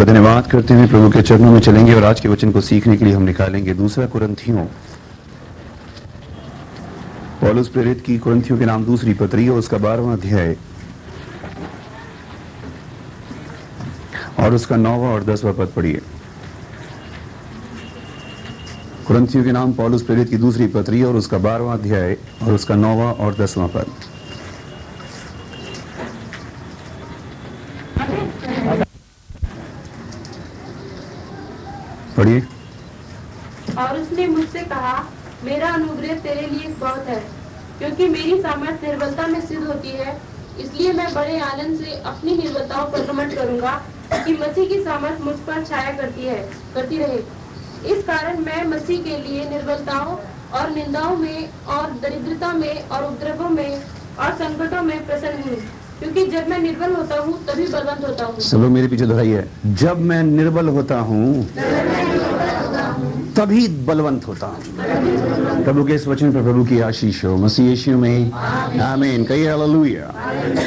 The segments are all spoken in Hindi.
का धन्यवाद करते हुए प्रभु के चरणों में चलेंगे और आज के वचन को सीखने के लिए हम निकालेंगे। दूसरा कुरंथियों। पौलुस प्रेरित की कुरंथियों के नाम दूसरी पत्री और उसका बारहवां अध्याय। और उसका नौवा और दसवां पद पढ़िए। कुरंथियों के नाम पॉलुस प्रेरित की दूसरी पत्री और उसका बारहवां अध्याय और उसका नौवा और दसवां पद पढ़िए और उसने मुझसे कहा मेरा अनुग्रह तेरे लिए बहुत है क्योंकि मेरी सामर्थ निर्बलता में सिद्ध होती है। इसलिए मैं बड़े आनंद से अपनी निर्बलताओं पर घमंड करूँगा कि मसीह की सामर्थ मुझ पर छाया करती है करती रहे। इस कारण मैं मसीह के लिए निर्बलताओं और निंदाओं में और दरिद्रता में और उपद्रवों में और संकटों में प्रसन्न हूँ। क्योंकि जब मैं निर्बल होता हूँ तभी बलवंत होता हूँ। सब लोग मेरे पीछे दोहराइए। जब मैं निर्बल होता हूँ तभी बलवंत होता प्रभु के इस वचन पर प्रभु की आशीष हो। मसीह में। आमीन। कहिए हालेलुया।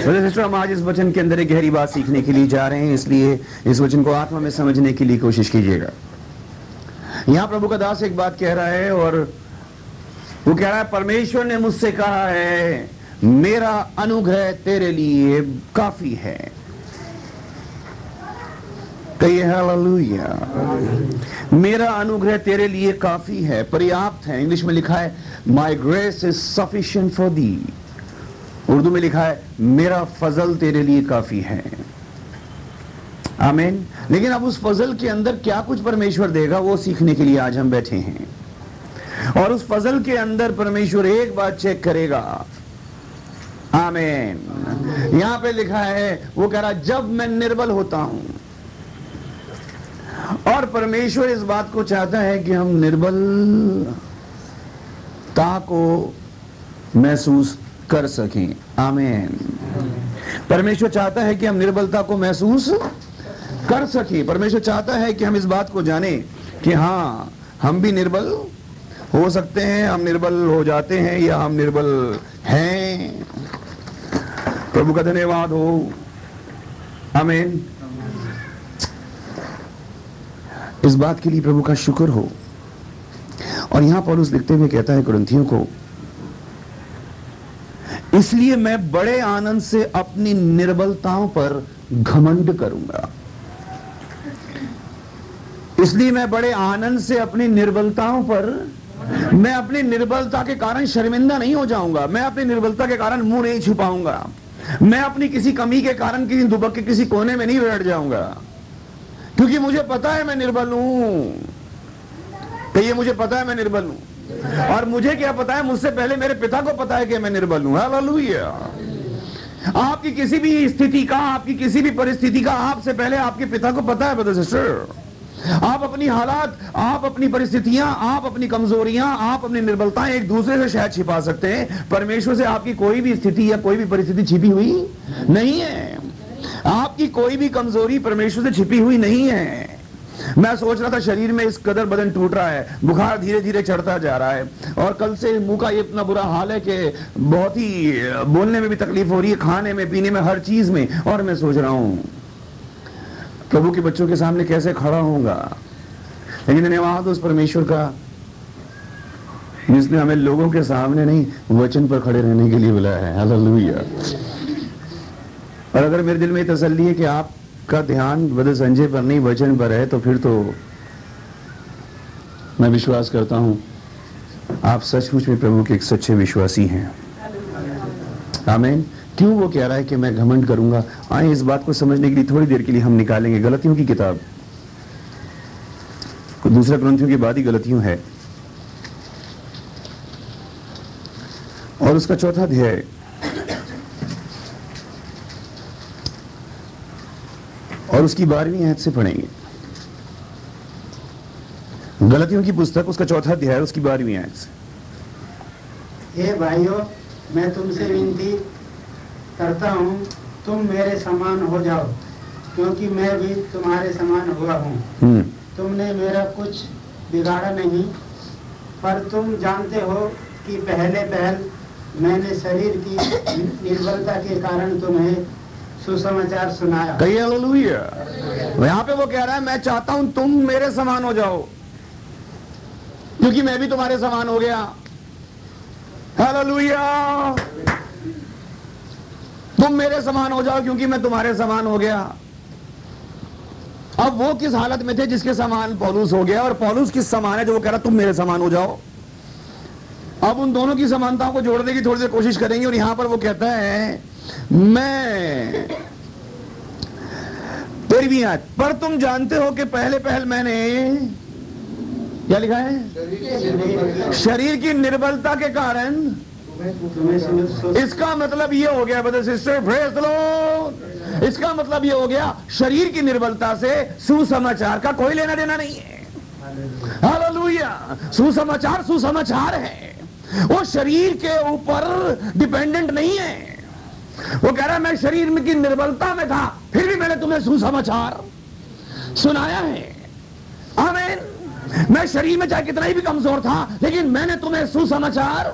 सिस्टर, हम आज इस वचन के अंदर एक गहरी बात सीखने के लिए जा रहे हैं। इसलिए इस वचन को आत्मा में समझने के लिए कोशिश कीजिएगा। यहाँ प्रभु का दास एक बात कह रहा है और वो कह रहा है, परमेश्वर ने मुझसे कहा है, मेरा अनुग्रह तेरे लिए काफ़ी है। कहिए हालेलुया। मेरा अनुग्रह तेरे लिए काफ़ी है, पर्याप्त है। इंग्लिश में लिखा है my grace is sufficient for the Urdu में लिखा है, मेरा फजल तेरे लिए काफ़ी है। आमीन। लेकिन अब उस फजल के अंदर क्या कुछ परमेश्वर देगा, वो सीखने के लिए आज हम बैठे हैं। और उस फजल के अंदर परमेश्वर एक बात चेक करेगा। आमीन। यहाँ पे लिखा है, वो कह रहा जब मैं निर्बल होता हूँ और परमेश्वर इस बात को चाहता है कि हम निर्बलता को महसूस कर सकें। आमीन। परमेश्वर चाहता है कि हम निर्बलता को महसूस कर सकें। परमेश्वर चाहता है कि हम इस बात को जाने कि हाँ हम भी निर्बल हो सकते हैं, हम निर्बल हो जाते हैं या हम निर्बल हैं। प्रभु का धन्यवाद हो। आमीन। इस बात के लिए प्रभु का शुक्र हो। और यहाँ पौलुस लिखते हुए कहता है ग्रंथियों को, इसलिए मैं बड़े आनंद से अपनी निर्बलताओं पर घमंड करूँगा। इसलिए मैं बड़े आनंद से अपनी निर्बलताओं पर, मैं अपनी निर्बलता के कारण शर्मिंदा नहीं हो जाऊँगा। मैं अपनी निर्बलता के कारण मुँह नहीं छुपाऊँगा। मैं अपनी किसी कमी के कारण, किसी दुबक के किसी कोने में नहीं बैठ जाऊँगा। क्योंकि मुझे पता है मैं निर्बल हूँ। ये मुझे पता है मैं निर्बल हूँ। और मुझे क्या पता है? मुझसे पहले मेरे पिता को पता है कि मैं निर्बल हूँ। हालेलुया। आपकी किसी भी स्थिति का, आपकी किसी भी परिस्थिति का आपसे पहले आपके पिता को पता है ब्रदर सिस्टर आप अपनी हालात, आप अपनी परिस्थितियाँ, आप अपनी कमजोरियाँ, आप अपनी निर्बलताएँ एक दूसरे से शायद छिपा सकते हैं। परमेश्वर से आपकी कोई भी स्थिति या कोई भी परिस्थिति छिपी हुई नहीं है। आपकी कोई भी कमज़ोरी परमेश्वर से छिपी हुई नहीं है। मैं सोच रहा था शरीर में इस कदर बदन टूट रहा है, बुखार धीरे धीरे चढ़ता जा रहा है, और कल से मुँह का ये इतना बुरा हाल है कि बहुत ही बोलने में भी तकलीफ़ हो रही है, खाने में, पीने में, हर चीज़ में, और मैं सोच रहा हूँ, प्रभु के बच्चों के सामने कैसे खड़ा होऊँगा? लेकिन धन्यवाद उस परमेश्वर का, जिसने हमें लोगों के सामने नहीं, वचन पर खड़े रहने के लिए बुलाया है। और अगर मेरे दिल में तसल्ली है कि आपका ध्यान बदल संजय पर नहीं, वचन पर है तो फिर तो मैं विश्वास करता हूँ, आप सचमुच में प्रभु के एक सच्चे विश्वासी हैं। आमीन। क्यों वो कह रहा है कि मैं घमंड करूँगा? आए, इस बात को समझने के लिए थोड़ी देर के लिए हम निकालेंगे। गलतियों की किताब। दूसरा ग्रंथियों के बाद ही गलतियों है। और उसका चौथा अध्याय और उसकी बारहवीं आयत से पढ़ेंगे। गलतियों की पुस्तक उसका चौथा अध्याय उसकी बारहवीं आयत से। हे भाइयों मैं तुमसे विनती करता हूँ तुम मेरे समान हो जाओ क्योंकि मैं भी तुम्हारे समान हुआ हूँ। हम्म। तुमने मेरा कुछ बिगाड़ा नहीं पर तुम जानते हो कि पहले पहल मैंने शरीर की निर्बलता के कारण तुम्हें सुसमाचार सुनाया। कहिए हालेलुया। यहाँ पे वो कह रहा है, मैं चाहता हूँ तुम मेरे समान हो जाओ, क्योंकि मैं भी तुम्हारे समान हो गया। Hello hallelujah. तुम मेरे समान हो जाओ, क्योंकि मैं तुम्हारे समान हो गया। अब वो किस हालत में थे जिसके समान पौलुस हो गया? और पौलुस किस समान है जो वो कह रहा तुम मेरे समान हो जाओ। अब उन दोनों की समानताओं को जोड़ने की थोड़ी देर कोशिश करेंगे और यहाँ पर वो कहता है मैं आयत पर तुम जानते हो कि पहले पहल मैंने क्या लिखा है? शरीर की निर्बलता के कारण इसका मतलब ये हो गया ब्रदर सिस्टर प्रेज लो इसका मतलब ये हो गया, शरीर की निर्बलता से सुसमाचार का कोई लेना देना नहीं है। हालेलुया सुसमाचार सुसमाचार है। वो शरीर के ऊपर डिपेंडेंट नहीं है। वो कह रहा मैं शरीर में की निर्बलता में था, फिर भी मैंने तुम्हें सुसमाचार सुनाया है। आमीन। मैं शरीर में चाहे कितना ही भी कमज़ोर था, लेकिन मैंने तुम्हें सुसमाचार,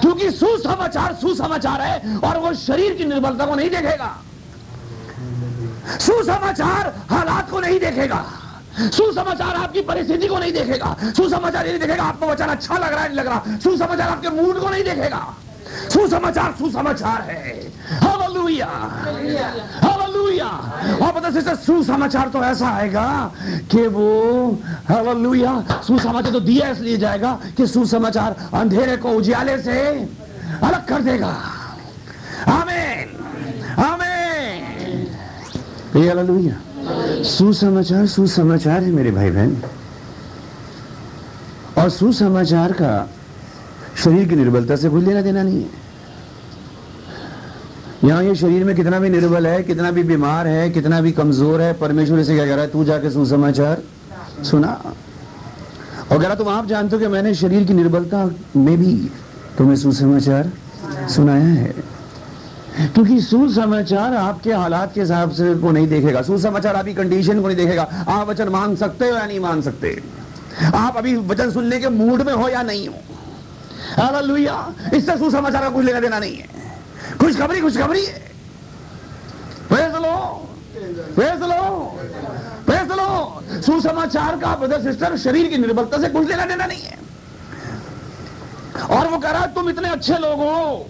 क्योंकि सुसमाचार सुसमाचार है, और वो शरीर की निर्बलता को नहीं देखेगा। सुसमाचार हालात को नहीं देखेगा। सुसमाचार आपकी परिस्थिति को नहीं देखेगा। सुसमाचार ये नहीं देखेगा, आपको वचन अच्छा लग रहा है, नहीं लग रहा। सुसमाचार आपके मूड को नहीं देखेगा। सुसमाचार सुसमाचार है। हालेलुया। हालेलुया। और पता सिस्टर सुसमाचार तो ऐसा आएगा कि वो हालेलुया सुसमाचार तो दिया इसलिए जाएगा कि सुसमाचार अंधेरे को उजियाले से अलग कर देगा। आमीन। आमीन। ये हालेलुया। सुसमाचार सुसमाचार है मेरे भाई बहन और सुसमाचार का शरीर की निर्बलता से कोई लेना देना नहीं है। यहाँ ये शरीर में कितना भी निर्बल है, कितना भी बीमार है, कितना भी कमज़ोर है, परमेश्वर इसे क्या कह रहा है? तू जाके सुसमाचार सुना। और कह रहा तुम आप जानते हो कि मैंने शरीर की निर्बलता में भी तुम्हें सुसमाचार सुनाया है। क्योंकि सुसमाचार आपके हालात के हिसाब से को नहीं देखेगा। सुसमाचार आपकी कंडीशन को नहीं देखेगा। आप वचन मान सकते हो या नहीं मान सकते? आप अभी वचन सुनने के मूड में हो या नहीं हो? हालेलुया। इससे सुसमाचार का कुछ लेना देना नहीं है। खुशखबरी खुशखबरी। प्रेज प्रेज प्रेज सुसमाचार का ब्रदर सिस्टर शरीर की निर्बलता से कुछ लेना देना नहीं है। और वो कह रहा है, तुम इतने अच्छे लोग हो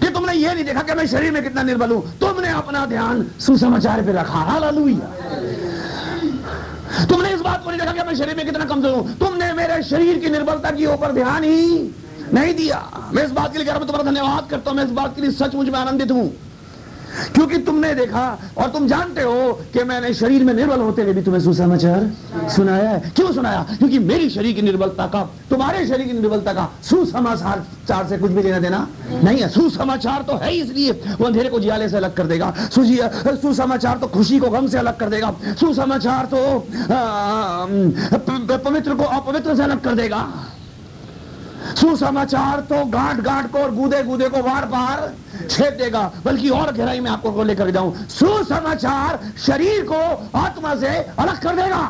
कि तुमने ये नहीं देखा कि मैं शरीर में कितना निर्बल हूँ। तुमने अपना ध्यान सुसमाचार पे रखा। हालेलुया। तुमने इस बात को नहीं देखा कि मैं शरीर में कितना कमज़ोर हूँ। तुमने मेरे शरीर की निर्बलता के ऊपर ध्यान ही नहीं दिया। मैं इस बात के लिए कह रहा हूँ तुम्हारा धन्यवाद करता हूँ, मैं इस बात के लिए सचमुच में आनंदित हूँ। क्योंकि तुमने देखा, और तुम जानते हो कि मैंने शरीर में निर्बल होते हुए भी तुम्हें सुसमाचार सुनाया है। क्यों सुनाया? क्योंकि मेरी शरीर की निर्बलता का, तुम्हारे शरीर की निर्बलता का सुसमाचार, चार से कुछ भी लेना देना नहीं है। सुसमाचार तो है इसलिए, वो अंधेरे को जियाले से अलग कर देगा। सुसमाचार तो खुशी को गम से अलग कर देगा। सुसमाचार तो पवित्र को अपवित्र से अलग कर देगा। सुसमाचार तो गांठ गांठ को और गूदे गूदे को बार बार छेद देगा बल्कि और गहराई में आपको को लेकर जाऊँ। सुसमाचार शरीर को आत्मा से अलग कर देगा।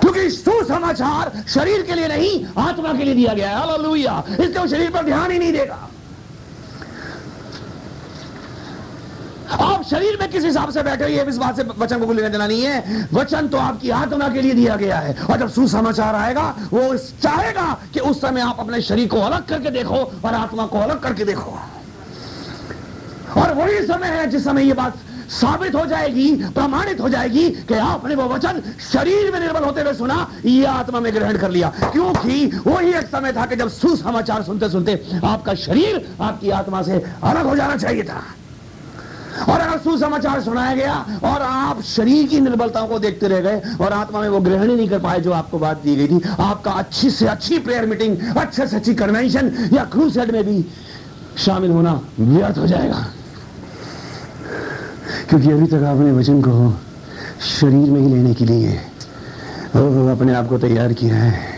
क्योंकि सुसमाचार शरीर के लिए नहीं आत्मा के लिए दिया गया है। इसके इसलिए वो शरीर पर ध्यान ही नहीं देगा। शरीर में किस हिसाब से बैठे हो? ये इस बात से वचन को लेना देना नहीं है। वचन तो आपकी आत्मा के लिए दिया गया है। और जब सुसमाचार आएगा, वो चाहेगा कि उस समय आप अपने शरीर को अलग करके देखो और आत्मा को अलग करके देखो। और वही समय है, जिस समय ये बात साबित हो जाएगी, प्रमाणित हो जाएगी कि आपने वो वचन शरीर में निर्बल होते हुए सुना, ये आत्मा में ग्रहण कर लिया। क्योंकि वही एक समय था कि जब सुसमाचार सुनते सुनते आपका शरीर आपकी आत्मा से अलग हो जाना चाहिए था। और अगर सुसमाचार सुनाया गया और आप शरीर की निर्बलताओं को देखते रह गए और आत्मा में वो ग्रहण ही नहीं कर पाए जो आपको बात दी गई थी आपका अच्छी से अच्छी प्रेयर मीटिंग अच्छे से अच्छी कन्वेंशन या क्रूसेड में भी शामिल होना व्यर्थ हो जाएगा। क्योंकि अभी तक आपने वचन को शरीर में ही लेने के लिए ओह, अपने आप को तैयार किया है।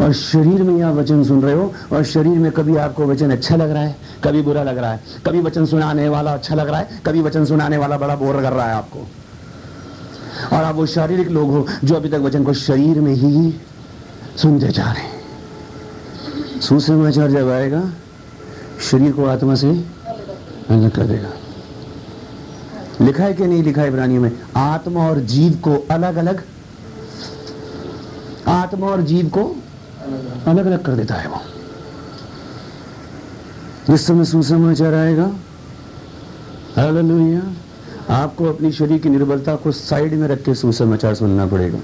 और शरीर में आप वचन सुन रहे हो और शरीर में कभी आपको वचन अच्छा लग रहा है कभी बुरा लग रहा है, कभी वचन सुनाने वाला अच्छा लग रहा है, कभी वचन सुनाने वाला बड़ा बोर कर रहा है आपको। और आप वो शारीरिक लोग हो जो अभी तक वचन को शरीर में ही सुनते जा रहे हैं। सुसमाचार जब आएगा, शरीर को आत्मा से अलग कर देगा। लिखा है कि नहीं लिखा है इब्रानियों में? आत्मा और जीव को अलग अलग आत्मा और जीव को अलग अलग कर देता है वो। जिस समय सुसमाचार आएगा हालेलुया आपको अपनी शरीर की निर्बलता को साइड में रख के सुसमाचार सुनना पड़ेगा।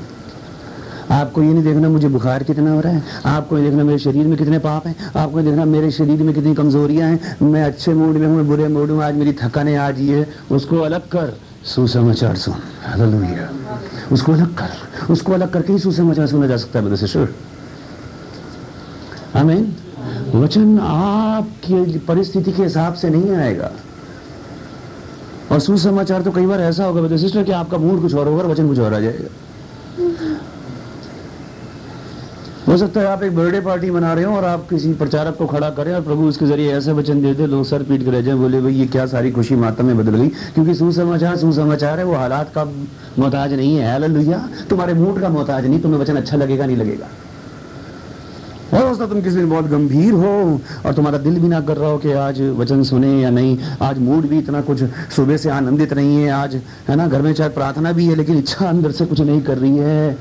आपको ये नहीं देखना मुझे बुखार कितना हो रहा है, आपको ये देखना मेरे शरीर में कितने पाप हैं, आपको ये देखना मेरे शरीर में कितनी कमजोरियाँ हैं, मैं अच्छे मूड में हूँ, बुरे मूड में आज मेरी थकाने आज ये है, उसको अलग कर, सुसमाचार सुन हालेलुया उसको अलग कर, उसको अलग करके ही सुसमाचार सुना जा सकता है ब्रदर सिस्टर आमीन वचन आपकी परिस्थिति के हिसाब से नहीं आएगा। और सुसमाचार तो कई बार ऐसा होगा ब्रदर सिस्टर कि आपका मूड कुछ और होगा वचन कुछ और आ जाएगा? हो सकता है आप एक बर्थडे पार्टी मना रहे हो और आप किसी प्रचारक को खड़ा करें और प्रभु उसके ज़रिए ऐसे वचन दे दे, लोग सर पीट कर रह जाए, बोले, भाई, ये क्या सारी खुशी मातम में बदल गई? क्योंकि सुसमाचार सुसमाचार है, वो हालात का मोहताज नहीं है। हालेलुया, तुम्हारे मूड का मोहताज नहीं, तुम्हें वचन अच्छा लगेगा, नहीं लगेगा। हो सकता तुम किसी दिन बहुत गंभीर हो और तुम्हारा दिल भी ना कर रहा हो कि आज वचन सुने या नहीं। आज मूड भी इतना कुछ सुबह से आनंदित नहीं है, आज, है ना? घर में चाहे प्रार्थना भी है, लेकिन इच्छा अंदर से कुछ नहीं कर रही है।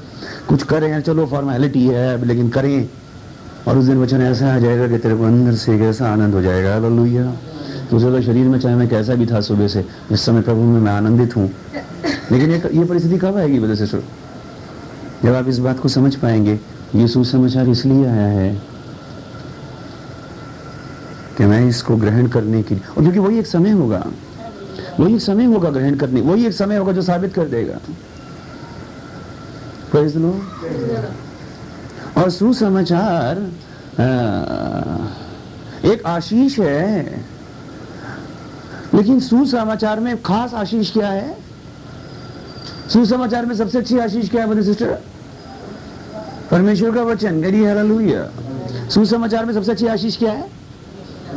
कुछ करें, चलो फॉर्मेलिटी है लेकिन करें। और उस दिन वचन ऐसा आ जाएगा कि तेरे को अंदर से एक ऐसा आनंद हो जाएगा। हालेलुया तुझे तो शरीर में चाहे मैं कैसा भी था सुबह से, इस समय प्रभु में मैं आनंदित हूँ। लेकिन ये ये परिस्थिति कब आएगी वजह से जब आप इस बात को समझ पाएँगे ये सुसमाचार इसलिए आया है कि मैं इसको ग्रहण करने की और क्योंकि वही एक समय होगा। वही एक समय होगा ग्रहण करने। वही एक समय होगा जो साबित कर देगा। और सुसमाचार एक आशीष है। लेकिन सुसमाचार में खास आशीष क्या है? सुसमाचार में सबसे अच्छी आशीष क्या है मेरे सिस्टर परमेश्वर का वचन करिए हालेलुया। सुसमाचार में सबसे अच्छी आशीष क्या है?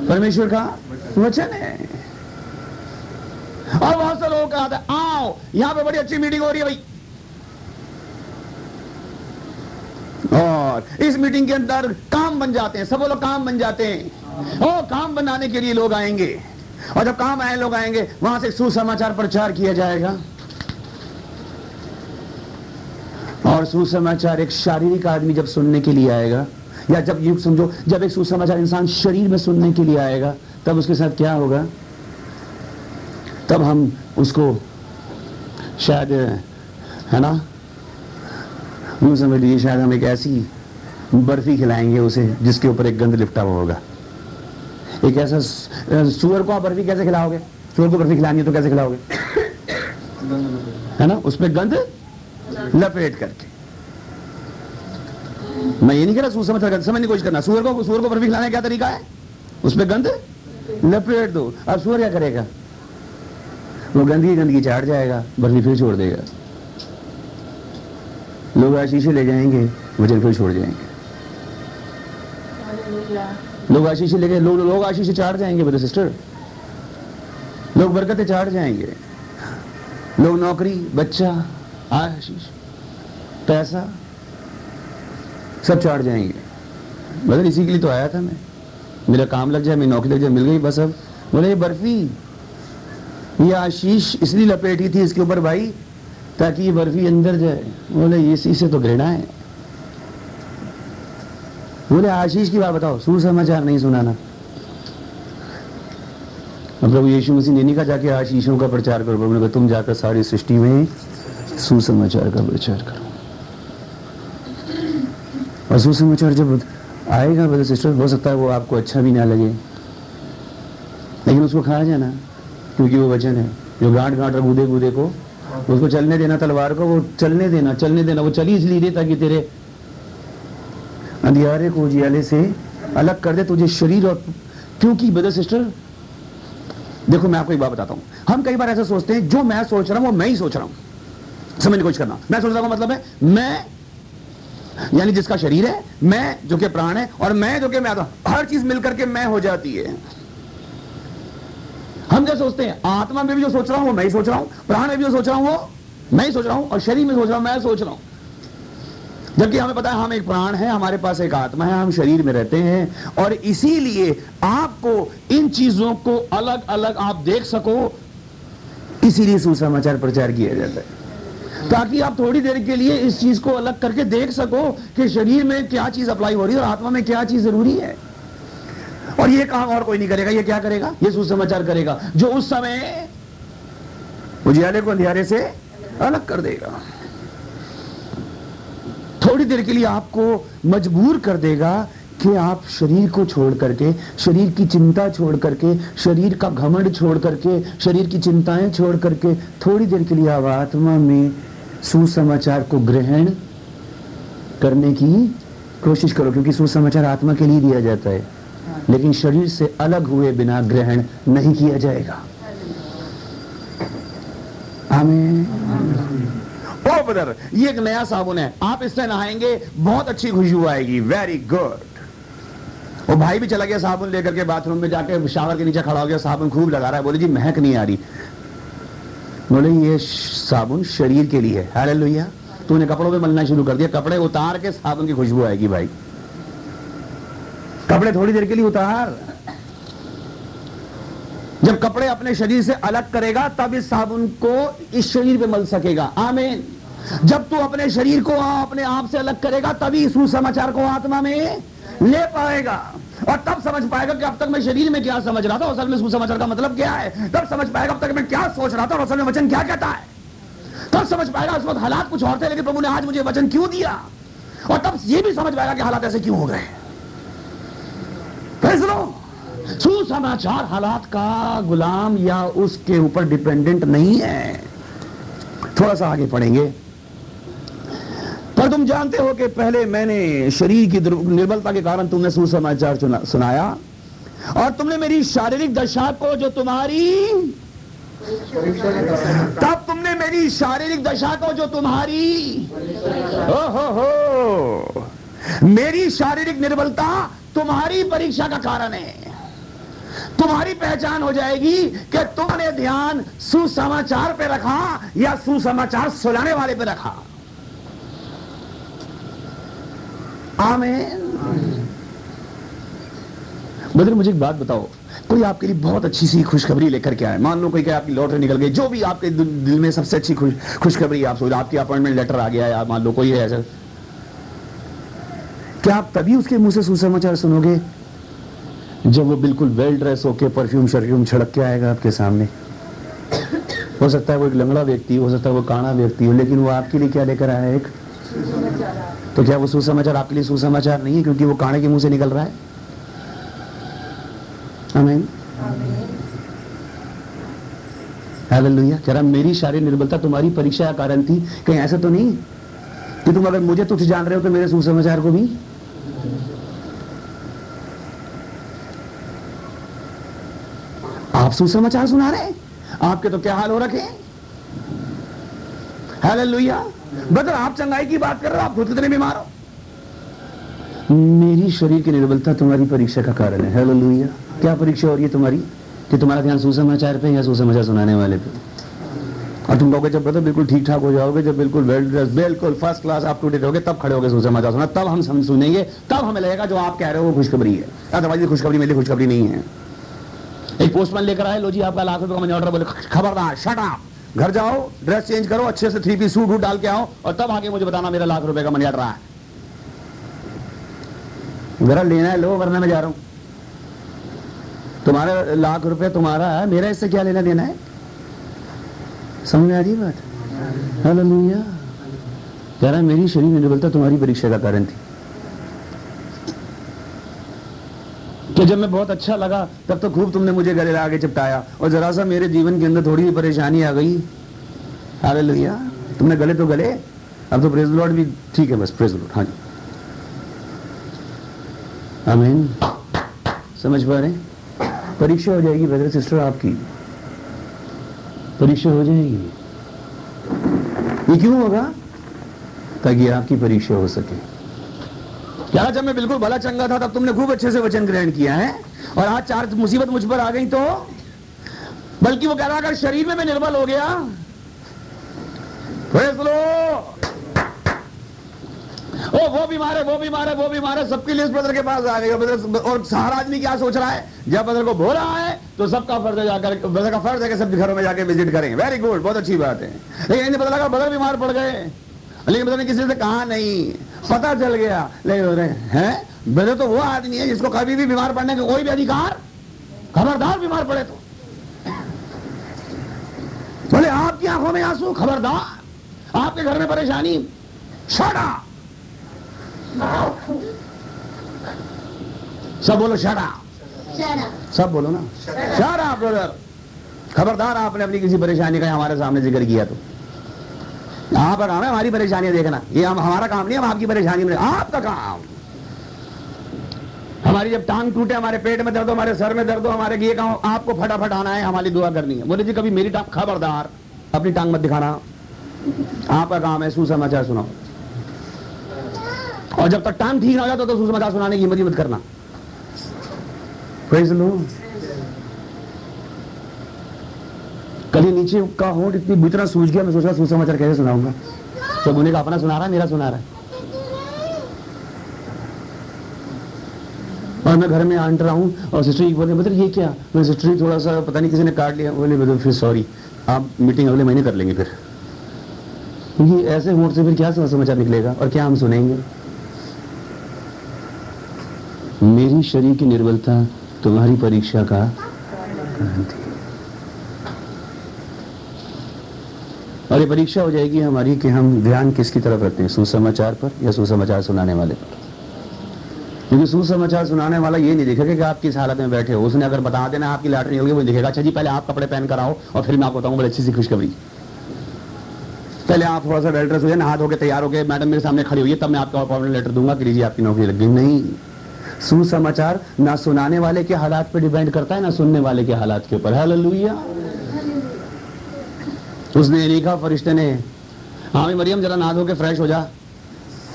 परमेश्वर का वचन है। और बहुत से लोग कहते हैं। आओ, यहाँ पे बड़ी अच्छी मीटिंग हो रही है भाई। और इस मीटिंग के अंदर काम बन जाते हैं। सब लोग काम बन जाते हैं। ओ काम बनाने के लिए लोग आएँगे। और जब काम आए, लोग आएँगे, वहाँ से सुसमाचार प्रचार किया जाएगा। और सुसमाचार एक शारीरिक आदमी जब सुनने के लिए आएगा या जब युग समझो जब एक सुसमाचार इंसान शरीर में सुनने के लिए आएगा तब उसके साथ क्या होगा? तब हम उसको शायद है ना? यूँ समझ लीजिए शायद हम एक ऐसी बर्फ़ी खिलाएँगे उसे जिसके ऊपर एक गंद लिपटा हुआ होगा। एक ऐसा सुअर को आप बर्फ़ी कैसे खिलाओगे? सुअर को बर्फ़ी खिलानी है तो कैसे खिलाओगे? है ना? उसमें गंद लपेट करके। मैं ये नहीं कह रहा सुसमझ समझने की कोशिश करना। सुअर को सुअर को बर्फ़ी खिलाने क्या तरीका है? उसमें गंद लपेट दो। अब सुअर क्या करेगा? वो गंदगी गंदगी चाट जाएगा, बर्फ़ी फिर छोड़ देगा। लोग आशीष ले जाएँगे, वज़न फिर छोड़ जाएँगे। लोग आशीष लेके लोग लोग आशीष चाट जाएँगे मेरे सिस्टर लोग बरकतें चाट जाएँगे। लोग नौकरी, बच्चा आशीष पैसा सब चाट जाएँगे। मतलब इसी के लिए तो आया था मैं। मेरा काम लग जाए, मेरी नौकरी लग जाए, मिल गई बस अब। बोले, ये बर्फ़ी, ये आशीष इसलिए लपेटी थी इसके ऊपर भाई, ताकि ये बर्फ़ी अंदर जाए। बोले इसी से तो घृणा है। बोले, आशीष की बात बताओ सुसमाचार नहीं सुनाना। प्रभु यीशु मसीह ने नहीं कहा जाके आशीषों का प्रचार करो कहा तुम जाकर सारी सृष्टि में सुसमाचार का प्रचार करो। और सुसमाचार जब आएगा ब्रदर सिस्टर हो सकता है वो आपको अच्छा भी ना लगे। लेकिन उसको खाया जाना, क्योंकि वो वचन है। जो गांठ गांठ और गूदे गूदे को, उसको चलने देना, तलवार को, वो चलने देना चलने देना, वो चली इसलिए दे ताकि तेरे अंधियारे को उजियाले से अलग कर दे तुझे शरीर और क्योंकि ब्रदर सिस्टर देखो मैं आपको एक बात बताता हूँ। हम कई बार ऐसा सोचते हैं, जो मैं सोच रहा हूँ, वो मैं ही सोच रहा हूँ। समझ की कोशिश करना। मैं सोच रहा हूँ मतलब है, मैं यानी जिसका शरीर है, मैं जो कि प्राण है, और मैं जो कि मैं आता हर चीज़ मिलकर के मैं हो जाती है। हम क्या सोचते हैं, आत्मा में भी जो सोच रहा हूँ, वो मैं ही सोच रहा हूँ, प्राण में भी जो सोच रहा हूँ, वो मैं ही सोच रहा हूँ, और शरीर में सोच रहा हूँ, मैं सोच रहा हूँ। जबकि हमें पता है, हम एक प्राण है, हमारे पास एक आत्मा है, हम शरीर में रहते हैं, और इसीलिए आपको इन चीज़ों को अलग अलग आप देख सको, इसीलिए सुसमाचार प्रचार किया जाता है। ताकि आप थोड़ी देर के लिए इस चीज़ को अलग करके देख सको कि शरीर में क्या चीज़ अप्लाई हो रही है और आत्मा में क्या चीज़ ज़रूरी है। और ये काम और कोई नहीं करेगा, ये क्या करेगा? ये सुसमाचार करेगा, जो उस समय उजियाले को अंधियारे से अलग कर देगा। थोड़ी देर के लिए आपको मजबूर कर देगा कि आप शरीर को छोड़ करके, शरीर की चिंता छोड़ करके, शरीर का घमंड छोड़ करके, शरीर की चिंताएँ छोड़ करके थोड़ी देर के लिए आप आत्मा में सुसमाचार को ग्रहण करने की कोशिश करो, क्योंकि सुसमाचार आत्मा के लिए दिया जाता है। लेकिन शरीर से अलग हुए बिना ग्रहण नहीं किया जाएगा। हमें ओ, ब्रदर, ये एक नया साबुन है। आप इससे नहाएँगे, बहुत अच्छी खुशबू आएगी। Very good. वो भाई भी चला गया साबुन लेकर के बाथरूम में जाके शावर के नीचे खड़ा हो गया, साबुन खूब लगा रहा है। बोले, जी, महक नहीं आ रही। बोले, ये साबुन शरीर के लिए अरे लोहिया तूने कपड़ों पे मलना शुरू कर दिया। कपड़े उतार के साबुन की खुशबू आएगी भाई। कपड़े थोड़ी देर के लिए उतार। जब कपड़े अपने शरीर से अलग करेगा, तब इस साबुन को इस शरीर पे मल सकेगा। आमीन। जब तू अपने शरीर को अपने आप से अलग करेगा, तभी इस समाचार को आत्मा में ले पाएगा। और तब समझ पाएगा कि अब तक मैं शरीर में क्या समझ रहा था, असल में सुसमाचार का मतलब क्या है। तब समझ पाएगा अब तक मैं क्या सोच रहा था और असल में वचन क्या कहता है। तब समझ पाएगा उस वक्त हालात कुछ और थे, लेकिन प्रभु ने आज मुझे वचन क्यों दिया? और तब ये भी समझ पाएगा कि हालात ऐसे क्यों हो गए। सुसमाचार हालात का गुलाम या उसके ऊपर डिपेंडेंट नहीं है। थोड़ा सा आगे पढ़ेंगे। पर तुम जानते हो कि पहले मैंने शरीर की निर्बलता के कारण तुमने सुसमाचार सुनाया। और तुमने मेरी शारीरिक दशा को जो तुम्हारी तब तुमने मेरी शारीरिक दशा को जो तुम्हारी हो हो मेरी शारीरिक निर्बलता तुम्हारी परीक्षा का कारण है। तुम्हारी पहचान हो जाएगी कि तुमने ध्यान सुसमाचार पे रखा या सुसमाचार सुनाने वाले पे रखा। आमेन। बदर, मुझे एक बात बताओ। कोई आपके लिए बहुत अच्छी सी खुशखबरी लेकर के आए? मान लो कोई क्या आपकी लॉटरी निकल गई, जो भी आपके दिल में सबसे अच्छी खुश, खुशखबरी आप सोच आपकी अपॉइंटमेंट लेटर आ गया या मान लो कोई है ऐसा। क्या आप तभी उसके मुँह से सुसमाचार सुनोगे, जब वो बिल्कुल वेल ड्रेस होके परफ्यूम शर्फ्यूम छड़क के आएगा आपके सामने? हो सकता है वो एक लंगड़ा व्यक्ति हो सकता है वो काना व्यक्ति हो, लेकिन वो आपके लिए क्या लेकर आया एक? तो क्या वो सुसमाचार आपके लिए सुसमाचार नहीं है क्योंकि वो काणे के मुँह से निकल रहा है? आमीन हालेलुया कह मेरी शारीरिक निर्बलता तुम्हारी परीक्षा का कारण थी। कहीं ऐसा तो नहीं? कि तुम अगर मुझे तुझ जान रहे हो तो मेरे सुसमाचार को भी? आप सुसमाचार सुना रहे आपके तो क्या हाल हो रखे हैं? हालेलुया बदर आप चंगाई की बात कर रहे हो, आप खुद कितने बीमार हो? मेरी शरीर की निर्बलता तुम्हारी परीक्षा का कारण है। हेलो लुइया क्या परीक्षा हो रही है तुम्हारी? कि तुम्हारा ध्यान सुसमाचार पे या सुसमाचार सुनाने वाले पे? और तुम कहोगे, जब बता बिल्कुल ठीक ठाक हो जाओगे, जब बिल्कुल वेल ड्रेस बिल्कुल फ़र्स्ट क्लास आप टू डेट होगे, तब खड़े होगे, सुसमाचार सुना। तब हम हम सुनेंगे, तब हमें लगेगा जो आप कह रहे हो, वो खुशखबरी है। अदरवाइज़ खुशखबरी मेरी खुशखबरी नहीं है। एक पोस्टमैन लेकर आए, लो जी, आपका लाख रुपए का मनी ऑर्डर बोले खबरदार शट आप घर जाओ ड्रेस चेंज करो, अच्छे से थ्री पीस सूट वूट डाल के आओ, और तब आगे मुझे बताना मेरा लाख रुपए का मनी रहा है। मेरा लेना है, लो, वरना मैं जा रहा हूँ। तुम्हारा लाख रुपए तुम्हारा है, मेरा इससे क्या लेना देना है? समझ में आ रही बात? हेलो कह रहा मेरी शरीर निर्बलता तुम्हारी परीक्षा का कारण थी। कि जब मैं बहुत अच्छा लगा, तब तो खूब तुमने मुझे गले आगे चिपटाया। और जरा सा मेरे जीवन के अंदर थोड़ी परेशानी आ गई। अरे लोहिया तुमने गले तो गले, अब तो प्रेज लॉर्ड भी ठीक है बस प्रेज लॉर्ड हाँ जी। आमीन। समझ पा रहे परीक्षा हो जाएगी ब्रदर सिस्टर आपकी। परीक्षा हो जाएगी। ये क्यों होगा? ताकि आपकी परीक्षा हो सके। यार जब मैं बिल्कुल भला चंगा था, तब तुमने खूब अच्छे से वचन ग्रहण किया है। और आज चार मुसीबत मुझ पर आ गई तो? बल्कि वो कह रहा, अगर शरीर में मैं निर्बल हो गया लो ओ, वो बीमार है वो बीमार है वो बीमार है सबकी लिस्ट ब्रदर के पास आएगा ब्रदर और सारा आदमी क्या सोच रहा है? जब ब्रदर को बोला है तो सबका फ़र्ज़ है जाकर ब्रदर का फ़र्ज़ है कि सब घरों में जाके विज़िट करें। वेरी गुड बहुत अच्छी बात है। लेकिन पता लगा ब्रदर बीमार पड़ गए। लेकिन ब्रदर ने किसी से कहा नहीं। पता चल गया। लेकिन हैं? ब्रदर तो वो आदमी है जिसको कभी भी बीमार पड़ने का कोई भी अधिकार खबरदार बीमार पड़े तो। बोले आपकी आँखों में आँसू खबरदार। आपके घर में परेशानी शड़ा। सब बोलो शड़ा। सब बोलो ना। शड़ा ब्रदर खबरदार आपने अपनी किसी परेशानी का हमारे सामने ज़िक्र किया तो। आपका काम है हमारी परेशानियाँ देखना। ये हम, हमारा काम नहीं हम आपकी परेशानी में आपका काम। हमारी जब टांग टूटे, हमारे पेट में दर्द हो, हमारे सर में दर्द हो, हमारे ये काम आपको फटाफट आना है, हमारी दुआ करनी है। बोले जी, कभी मेरी टांग खबरदार, अपनी टांग मत दिखाना। आपका काम है सुसमाचार सुनाओ। और जब तक टांग ठीक ना हो जाता तो सुसमाचार सुनाने की हिम्मत मत करना। कल ही नीचे का होंठ इतनी बुरी तरह सूझ गया, मैं सोच रहा सुसमाचार कैसे सुनाऊँगा? तो मुने का अपना सुना रहा है मेरा सुना रहा है। और मैं घर में आंट रहा हूँ और सिस्टर जी बोले मतलब ये क्या? मैं सिस्टर जी थोड़ा सा, पता नहीं किसी ने काट लिया। बोले मतलब फिर सॉरी आप मीटिंग अगले महीने कर लेंगे फिर। क्योंकि ऐसे होंठ से फिर क्या समाचार निकलेगा और क्या हम सुनेंगे? मेरी शरीर की निर्बलता, तुम्हारी परीक्षा का कारण थी और ये परीक्षा हो जाएगी हमारी कि हम ध्यान किसकी तरफ़ रखते हैं, सुसमाचार पर या सुसमाचार सुनाने वाले पर? क्योंकि सुसमाचार सुनाने वाला ये नहीं देखेगा कि आप किस हालत में बैठे हो। उसने अगर बता देना आपकी लॉटरी होगी, वो देखेगा अच्छा जी, पहले आप कपड़े पहन कर आओ और फिर मैं आपको बताऊँगा बड़ी अच्छी सी खुशखबरी। पहले आप थोड़ा सा हो जाए, नहा धो के तैयार हो गए, मैडम मेरे सामने खड़ी हुई है, तब मैं आपको अपॉइंटमेंट लेटर दूँगा कि लीजिए आपकी नौकरी लग गई। नहीं। सुसमाचार ना सुनाने वाले के हालात पे डिपेंड करता है, ना सुनने वाले के हालात के ऊपर। है हालेलुया। उसने नहीं कहा, फरिश्ते ने। हाँ भाई मरियम, जरा नहा धो के फ्रेश हो जा।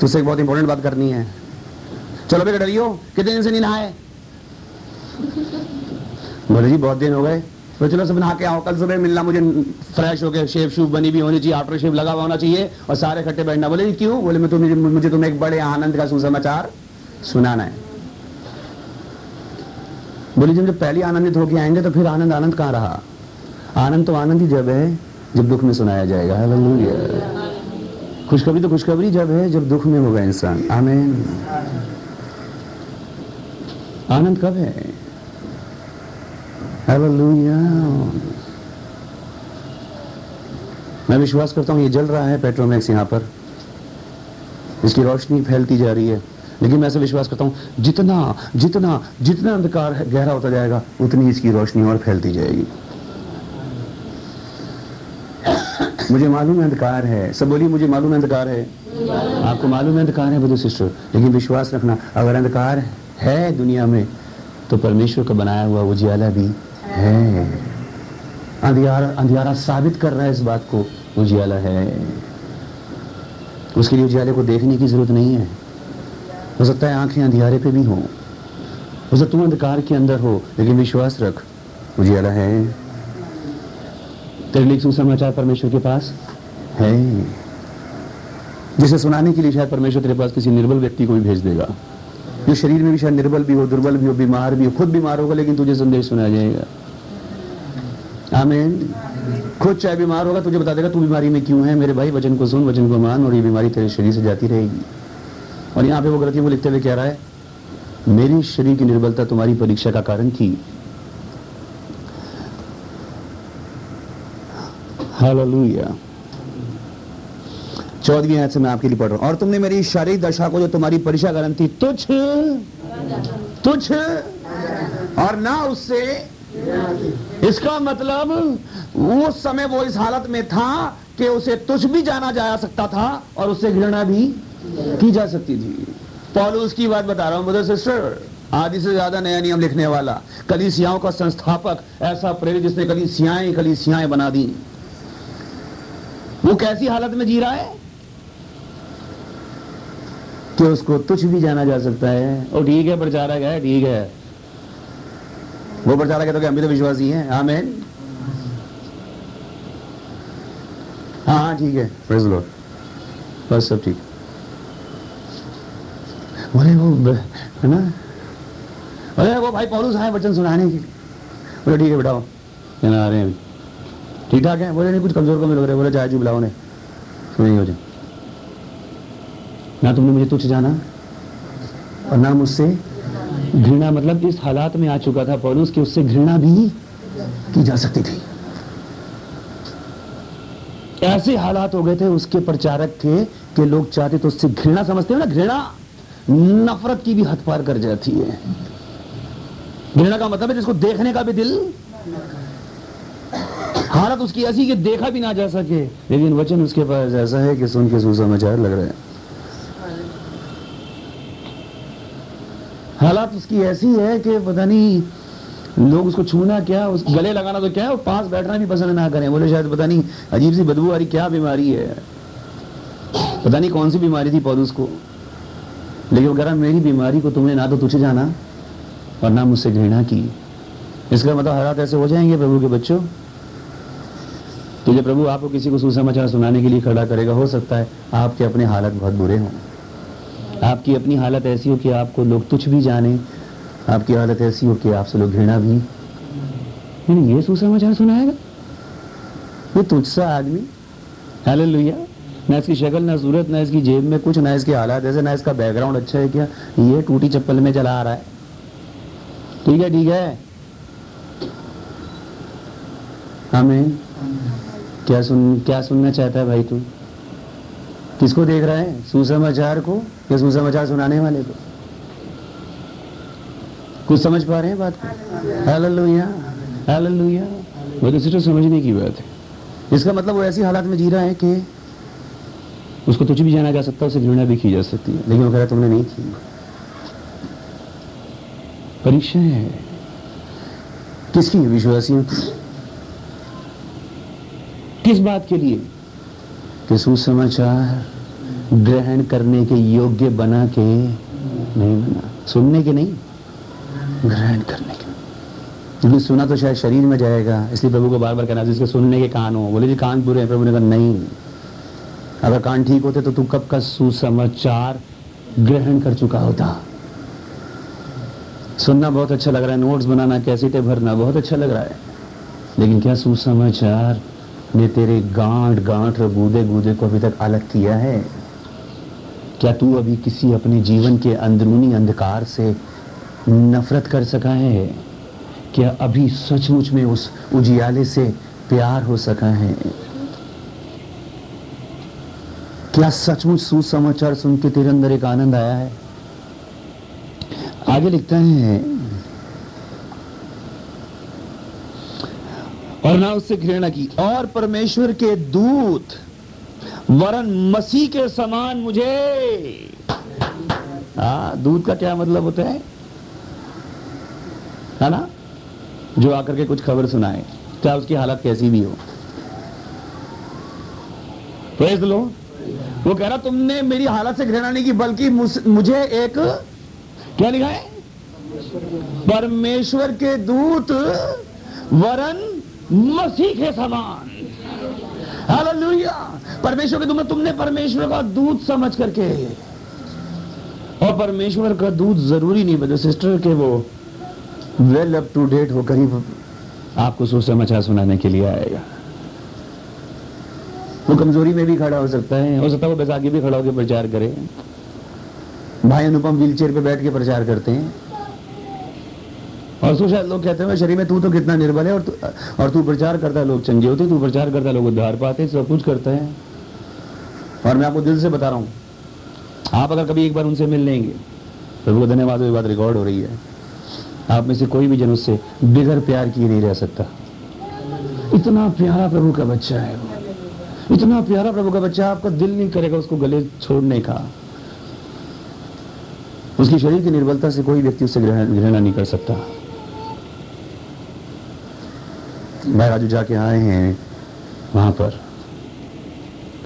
तुझसे एक बहुत इंपॉर्टेंट बात करनी है। चलो बेटा, डरियो। कितने दिन से नहीं नहाए? बोले जी, बहुत दिन हो गए। तो चलो सब नहा के आओ। कल सुबह मिलना मुझे फ्रेश होके शेव शूव बनी भी होनी चाहिए आफ्टर शेव लगा हुआ होना चाहिए और सारे इकट्ठे बैठना। बोले जी क्यों? बोले, मैं तुम्हें मुझे तुम्हें एक बड़े आनंद का सुसमाचार सुनाना है। बोले, जब जब पहले आनंदित होके आएँगे तो फिर आनंद आनंद कहाँ रहा? आनंद तो आनंद ही जब है। जब दुख में सुनाया जाएगा। खुशखबरी तो खुशखबरी जब है, जब दुख में होगा इंसान। आमीन। आनंद कब है? मैं विश्वास करता हूँ, ये जल रहा है पेट्रोमैक्स यहाँ पर। इसकी रोशनी फैलती जा रही है। लेकिन मैं ऐसे विश्वास करता हूँ, जितना जितना जितना अंधकार गहरा होता जाएगा, उतनी इसकी रोशनी और फैलती जाएगी। मुझे मालूम है अंधकार है। सब बोलिए, मुझे मालूम है अंधकार है। आपको मालूम है अंधकार है ब्रदर सिस्टर? लेकिन विश्वास रखना, अगर अंधकार है दुनिया में तो परमेश्वर का बनाया हुआ उजियाला भी है। अंधियारा अंधियारा साबित कर रहा है इस बात को उजियाला है। उसके लिए उजियाले को देखने की ज़रूरत नहीं है। हो सकता है आँखें अंधियारे पे भी हो। हो सकता तुम अंधकार के अंदर हो, लेकिन विश्वास रख उजियाला है। तेरे सुसमाचार परमेश्वर के पास? है। जिसे सुनाने के लिए शायद परमेश्वर तेरे पास किसी निर्बल व्यक्ति को भी भेज देगा। जो शरीर में भी शायद निर्बल भी हो दुर्बल भी हो बीमार भी हो खुद बीमार होगा लेकिन तुझे संदेश सुनाया जाएगा। आमीन। खुद चाहे बीमार होगा तुझे बता देगा तू बीमारी में क्यों है? मेरे भाई वचन को सुन वचन को मान और ये बीमारी तेरे शरीर से जाती रहेगी। और यहाँ पे वो गलतियों को लिखते हुए कह रहा है मेरी शरीर की निर्बलता तुम्हारी परीक्षा का कारण थी। हालेलुया। चौदहवीं आयत से मैं आपके लिए पढ़ रहा हूँ। और तुमने मेरी शारीरिक दशा को जो तुम्हारी परीक्षा कारण थी तुझ तुझ और ना उससे इसका मतलब उस समय वो इस हालत में था कि उसे तुझ भी जाना जा सकता था और उससे घृणा भी की जा सकती थी। पॉलूस की बात बता रहा हूँ, ब्रदर, सिस्टर। आदि से ज़्यादा नया नियम लिखने वाला। कलीसियाओं का संस्थापक, ऐसा प्रेरित जिसने कलीसियाएँ कलीसियाएँ बना दी। वो कैसी हालत में जी रहा है? कि उसको तुझ भी जाना जा सकता है। और ठीक है प्रचारक है ठीक है। वो प्रचारक है तो क्या हम भी तो विश्वासी हैं? आमेन। हाँ हाँ ठीक है। प्रेज लॉर्ड बस सब ठीक। बोले वो है ना? अरे वो भाई पौलुस आए वचन सुनाने के लिए। बोले ठीक है बिठाओ। कहना आ रहे हैं। ठीक ठाक है? बोले, नहीं, कुछ कमज़ोर कमज़ोर लग रहे बोले चाहे जी बुलाओ ने सुनिए हो जाए। ना तुमने मुझे तुच्छ जाना, और ना मुझसे घृणा मतलब इस हालात में आ चुका था पौलुस, कि उससे घृणा भी की जा सकती थी। ऐसे हालात हो गए थे उसके प्रचारक के, कि लोग चाहते तो उससे घृणा समझते हो। ना घृणा नफरत की भी हथ पार कर जाती है। घृणा का मतलब है जिसको देखने का भी दिल हालत उसकी ऐसी कि देखा भी ना जा सके। लेकिन वचन उसके पास ऐसा है कि सुन के सुसमाचार लग रहे हैं। हालात उसकी ऐसी है कि पता नहीं लोग उसको छूना क्या, उस गले लगाना तो क्या है और पास बैठना भी पसंद ना करें। बोले शायद पता नहीं अजीब सी बदबू आ रही क्या बीमारी है। पता नहीं कौन सी बीमारी थी पौलुस को। लेकिन वो कह रहा मेरी बीमारी को तुमने ना तो तुझे जाना और ना मुझसे घृणा की। इसका मतलब हालात ऐसे हो जाएँगे प्रभु के बच्चों। तो जब प्रभु आपको किसी को सुसमाचार सुनाने के लिए खड़ा करेगा, हो सकता है आपके अपने हालत बहुत बुरे हों। आपकी अपनी हालत ऐसी हो कि आपको लोग तुच्छ भी जाने, आपकी हालत ऐसी हो कि आपसे लोग घृणा भी। नहीं ये सुसमाचार सुनाएगा? ये तुझ सा आदमी। हालेलुया। ना इसकी शक्ल, ना सूरत, ना इसकी जेब में कुछ, ना इसके हालात ऐसे, ना इसका बैकग्राउंड अच्छा है क्या? ये टूटी चप्पल में चला आ रहा है। ठीक है ठीक है। हमें क्या सुन, क्या सुनना चाहता है भाई तू? किसको देख रहा है? सुसमाचार को? या सुसमाचार सुनाने वाले को? कुछ समझ पा रहे हैं बात को? हालेलुया सिर्फ़ समझने की बात है। इसका मतलब वो ऐसी हालात में जी रहा है कि उसको तुझ भी जाना जा सकता है, उसे घृणा भी की जा सकती है। लेकिन वो कह रहा तुमने नहीं की। परीक्षा है। किसकी विश्वासियों की? किस बात के लिए? कि सुसमाचार ग्रहण करने के योग्य बना के नहीं बना। सुनने के नहीं? ग्रहण करने के। क्योंकि सुना तो शायद शरीर में जाएगा। इसलिए प्रभु को बार बार कहना, जिसके सुनने के कान हो। बोले, जी, कान बुरे हैं। प्रभु ने कहा, नहीं। अगर कान ठीक होते तो तू कब का सुसमाचार ग्रहण कर चुका होता? सुनना बहुत अच्छा लग रहा है। नोट्स बनाना, कैसेटे भरना बहुत अच्छा लग रहा है। लेकिन क्या सुसमाचार ने तेरे गांठ गांठ और गूदे गूदे को अभी तक अलग किया है? क्या तू अभी किसी अपने जीवन के अंदरूनी अंधकार से नफरत कर सका है? क्या अभी सचमुच में उस उजियाले से प्यार हो सका है? क्या सचमुच सुसमाचार सुन के तेरे अंदर एक आनंद आया है? आगे लिखता है और ना उससे घृणा की। और परमेश्वर के दूत, वरन मसीह के समान मुझे। हाँ दूत का क्या मतलब होता है? है ना? जो आकर के कुछ खबर सुनाए चाहे उसकी हालत कैसी भी हो। प्रेज लो वो कह रहा, तुमने मेरी हालत से घृणा नहीं की, बल्कि मुझे एक, क्या लिखा है? परमेश्वर के दूत, वरन मसीह के समान। हालेलुया। परमेश्वर के में तुमने परमेश्वर का दूत समझ करके, और परमेश्वर का दूत ज़रूरी नहीं बजे सिस्टर, के वो वेल अप टू डेट ही आपको सुसमाचार सुनाने के लिए आएगा। वो कमज़ोरी में भी खड़ा हो सकता है, हो सकता है वो बैसाखी भी खड़ा होकर प्रचार करे। भाई अनुपम व्हीलचेयर पे बैठ के प्रचार करते हैं। और उसको शायद लोग कहते हैं शरीर में तू तो कितना निर्बल है और तू और तू प्रचार करता है लोग चंगे होते तू प्रचार करता है लोग उद्धार पाते सब कुछ करता है। और मैं आपको दिल से बता रहा हूँ, आप अगर कभी एक बार उनसे मिल लेंगे प्रभु को धन्यवाद ये बात रिकॉर्ड हो रही है। आप में से कोई भी जन उससे बिगर प्यार किए नहीं रह सकता। इतना प्यारा प्रभु का बच्चा है वो। इतना प्यारा प्रभु का बच्चा, आपका दिल नहीं करेगा उसको गले छोड़ने का। उसकी शरीर की निर्बलता से कोई व्यक्ति उससे घृणा नहीं कर सकता। भाई राजू जाके आए हैं वहाँ पर।